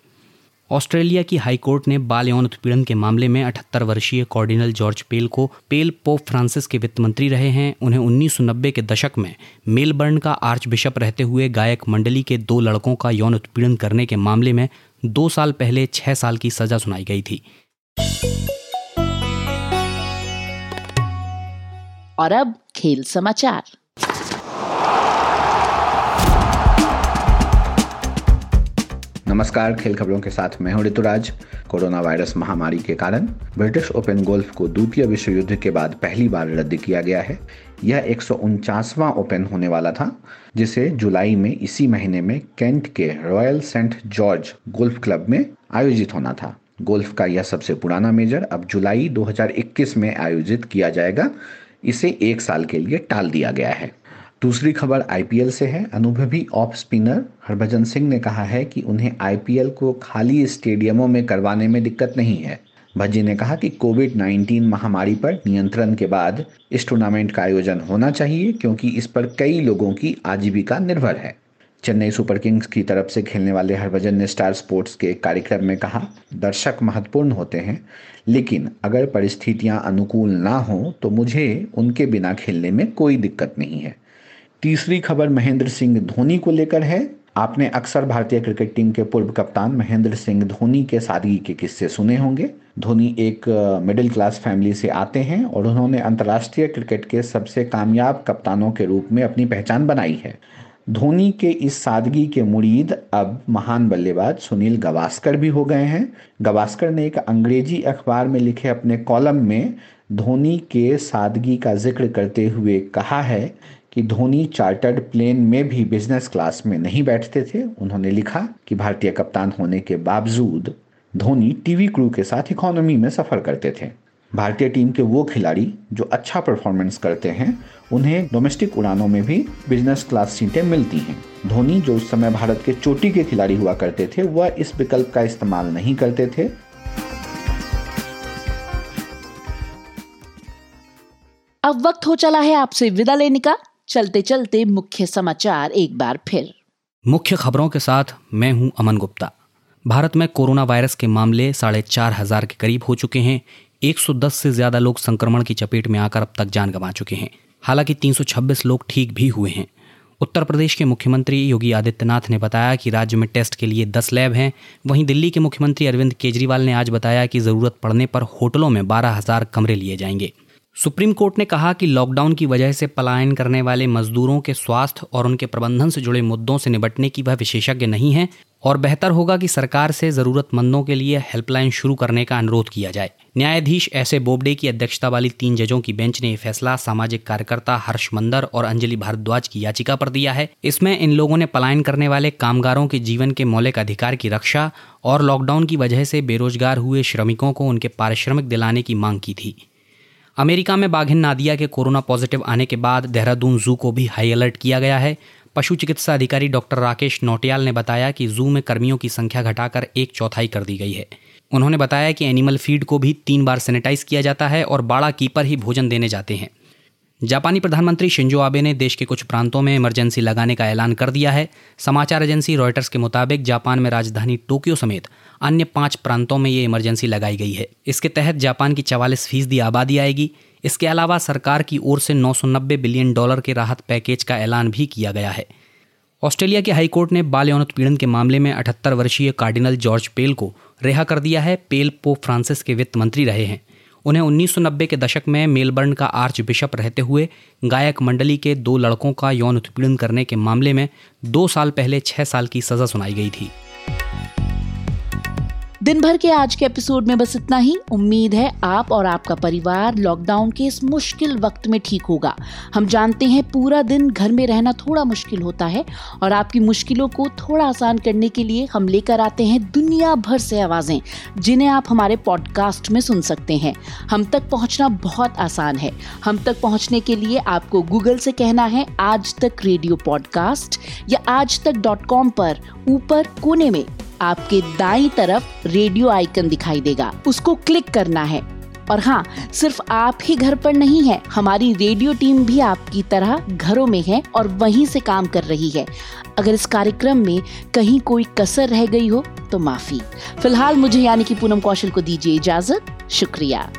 ऑस्ट्रेलिया की हाईकोर्ट ने बाल यौन उत्पीड़न के मामले में अठहत्तर वर्षीय कॉर्डिनल जॉर्ज पेल को पेल पोप फ्रांसिस के वित्त मंत्री रहे हैं। उन्हें 1990 के दशक में मेलबर्न का आर्च बिशप रहते हुए गायक मंडली के दो लड़कों का यौन उत्पीड़न करने के मामले में दो साल पहले छह साल की सजा सुनाई गई थी। और अब खेल समाचार। नमस्कार, खेल खबरों के साथ मैं हूँ ऋतुराज। कोरोना वायरस महामारी के कारण ब्रिटिश ओपन गोल्फ को द्वितीय विश्व युद्ध के बाद पहली बार रद्द किया गया है। यह एक ओपन होने वाला था, जिसे जुलाई में इसी महीने में कैंट के Royal Saint George golf club में आयोजित होना था। गोल्फ का यह सबसे पुराना मेजर अब जुलाई 2021 में आयोजित किया जाएगा। इसे एक साल के लिए टाल दिया गया है। दूसरी खबर आईपीएल से है। अनुभवी ऑफ़ स्पिनर हरभजन सिंह ने कहा है कि उन्हें आईपीएल को खाली स्टेडियमों में करवाने में दिक्कत नहीं है। भज्जी ने कहा कि कोविड 19 महामारी पर नियंत्रण के बाद इस टूर्नामेंट का आयोजन होना चाहिए, क्योंकि इस पर कई लोगों की आजीविका निर्भर है। चेन्नई सुपर किंग्स की तरफ़ से खेलने वाले हरभजन ने स्टार स्पोर्ट्स के एक कार्यक्रम में कहा, दर्शक महत्वपूर्ण होते हैं, लेकिन अगर परिस्थितियाँ अनुकूल ना हो तो मुझे उनके बिना खेलने में कोई दिक्कत नहीं है। तीसरी खबर महेंद्र सिंह धोनी को लेकर है। आपने अक्सर भारतीय क्रिकेट टीम के पूर्व कप्तान महेंद्र सिंह धोनी के सादगी के किस्से सुने होंगे। धोनी एक मिडिल क्लास फैमिली से आते हैं और उन्होंने अंतर्राष्ट्रीय क्रिकेट के सबसे कामयाब कप्तानों के रूप में अपनी पहचान बनाई है। धोनी के इस सादगी के मुरीद अब महान बल्लेबाज सुनील गवास्कर भी हो गए हैं। गवास्कर ने एक अंग्रेज़ी अखबार में लिखे अपने कॉलम में धोनी के सादगी का ज़िक्र करते हुए कहा है कि धोनी चार्टर्ड प्लेन में भी बिज़नेस क्लास में नहीं बैठते थे। उन्होंने लिखा कि भारतीय कप्तान होने के बावजूद धोनी टीवी क्रू के साथ इकोनॉमी में सफ़र करते थे। भारतीय टीम के वो खिलाड़ी जो अच्छा परफॉर्मेंस करते हैं, उन्हें डोमेस्टिक उड़ानों में भी बिज़नेस क्लास सीटें मिलती हैं। धोनी जो उस समय भारत के चोटी के खिलाड़ी हुआ करते थे, वह इस विकल्प का इस्तेमाल नहीं करते थे। अब वक्त हो चला है आपसे विदा लेने का। चलते चलते मुख्य समाचार एक बार फिर। मुख्य खबरों के साथ मैं हूँ अमन गुप्ता। भारत में कोरोना वायरस के मामले साढ़े चार हज़ार के करीब हो चुके हैं। 110 से ज़्यादा लोग संक्रमण की चपेट में आकर अब तक जान गंवा चुके हैं। हालाँकि 326 लोग ठीक भी हुए हैं। उत्तर प्रदेश के मुख्यमंत्री योगी आदित्यनाथ ने बताया कि राज्य में टेस्ट के लिए 10 लैब हैं। वहीं दिल्ली के मुख्यमंत्री अरविंद केजरीवाल ने आज बताया कि ज़रूरत पड़ने पर होटलों में बारह हज़ार कमरे लिए जाएँगे। सुप्रीम कोर्ट ने कहा कि लॉकडाउन की वजह से पलायन करने वाले मजदूरों के स्वास्थ्य और उनके प्रबंधन से जुड़े मुद्दों से निपटने की वह विशेषज्ञ नहीं है और बेहतर होगा कि सरकार से जरूरतमंदों के लिए हेल्पलाइन शुरू करने का अनुरोध किया जाए। न्यायाधीश ऐसे बोबडे की अध्यक्षता वाली तीन जजों की बेंच ने यह फैसला सामाजिक कार्यकर्ता हर्ष मंदर और अंजलि भारद्वाज की याचिका पर दिया है। इसमें इन लोगों ने पलायन करने वाले कामगारों के जीवन के मौलिक अधिकार की रक्षा और लॉकडाउन की वजह से बेरोजगार हुए श्रमिकों को उनके पारिश्रमिक दिलाने की मांग की थी। अमेरिका में बाघिन नादिया के कोरोना पॉजिटिव आने के बाद देहरादून जू को भी हाई अलर्ट किया गया है। पशु चिकित्सा अधिकारी डॉक्टर राकेश नोटियाल ने बताया कि जू में कर्मियों की संख्या घटाकर एक चौथाई कर दी गई है। उन्होंने बताया कि एनिमल फ़ीड को भी तीन बार सैनिटाइज किया जाता है और बाड़ा कीपर ही भोजन देने जाते हैं। जापानी प्रधानमंत्री शिंजो आबे ने देश के कुछ प्रांतों में इमरजेंसी लगाने का ऐलान कर दिया है। समाचार एजेंसी रॉयटर्स के मुताबिक जापान में राजधानी टोक्यो समेत अन्य पाँच प्रांतों में ये इमरजेंसी लगाई गई है। इसके तहत जापान की चवालीस फ़ीसदी आबादी आएगी। इसके अलावा सरकार की ओर से 990 बिलियन डॉलर के राहत पैकेज का ऐलान भी किया गया है। ऑस्ट्रेलिया के हाईकोर्ट ने बाल यौन उत्पीड़न के मामले में अठहत्तर वर्षीय कार्डिनल जॉर्ज पेल को रिहा कर दिया है। पेल पोप फ्रांसिस के वित्त मंत्री रहे हैं। उन्हें 1990 के दशक में मेलबर्न का आर्च बिशप रहते हुए गायक मंडली के दो लड़कों का यौन उत्पीड़न करने के मामले में दो साल पहले छह साल की सजा सुनाई गई थी। दिन भर के आज के एपिसोड में बस इतना ही। उम्मीद है आप और आपका परिवार लॉकडाउन के इस मुश्किल वक्त में ठीक होगा। हम जानते हैं पूरा दिन घर में रहना थोड़ा मुश्किल होता है और आपकी मुश्किलों को थोड़ा आसान करने के लिए हम लेकर आते हैं दुनिया भर से आवाज़ें, जिन्हें आप हमारे पॉडकास्ट में सुन सकते हैं। हम तक पहुँचना बहुत आसान है। हम तक पहुँचने के लिए आपको गूगल से कहना है, आज तक रेडियो पॉडकास्ट या आज तक डॉट कॉम पर, ऊपर कोने में। आपके दाई तरफ़ रेडियो आइकन दिखाई देगा। उसको क्लिक करना है। और हाँ सिर्फ़ आप ही घर पर नहीं है। हमारी रेडियो टीम भी आपकी तरह घरों में है और वहीं से काम कर रही है। अगर इस कार्यक्रम में कहीं कोई कसर रह गई हो तो माफ़ी। फ़िलहाल मुझे यानी कि पूनम कौशल को दीजिए इजाज़त। शुक्रिया।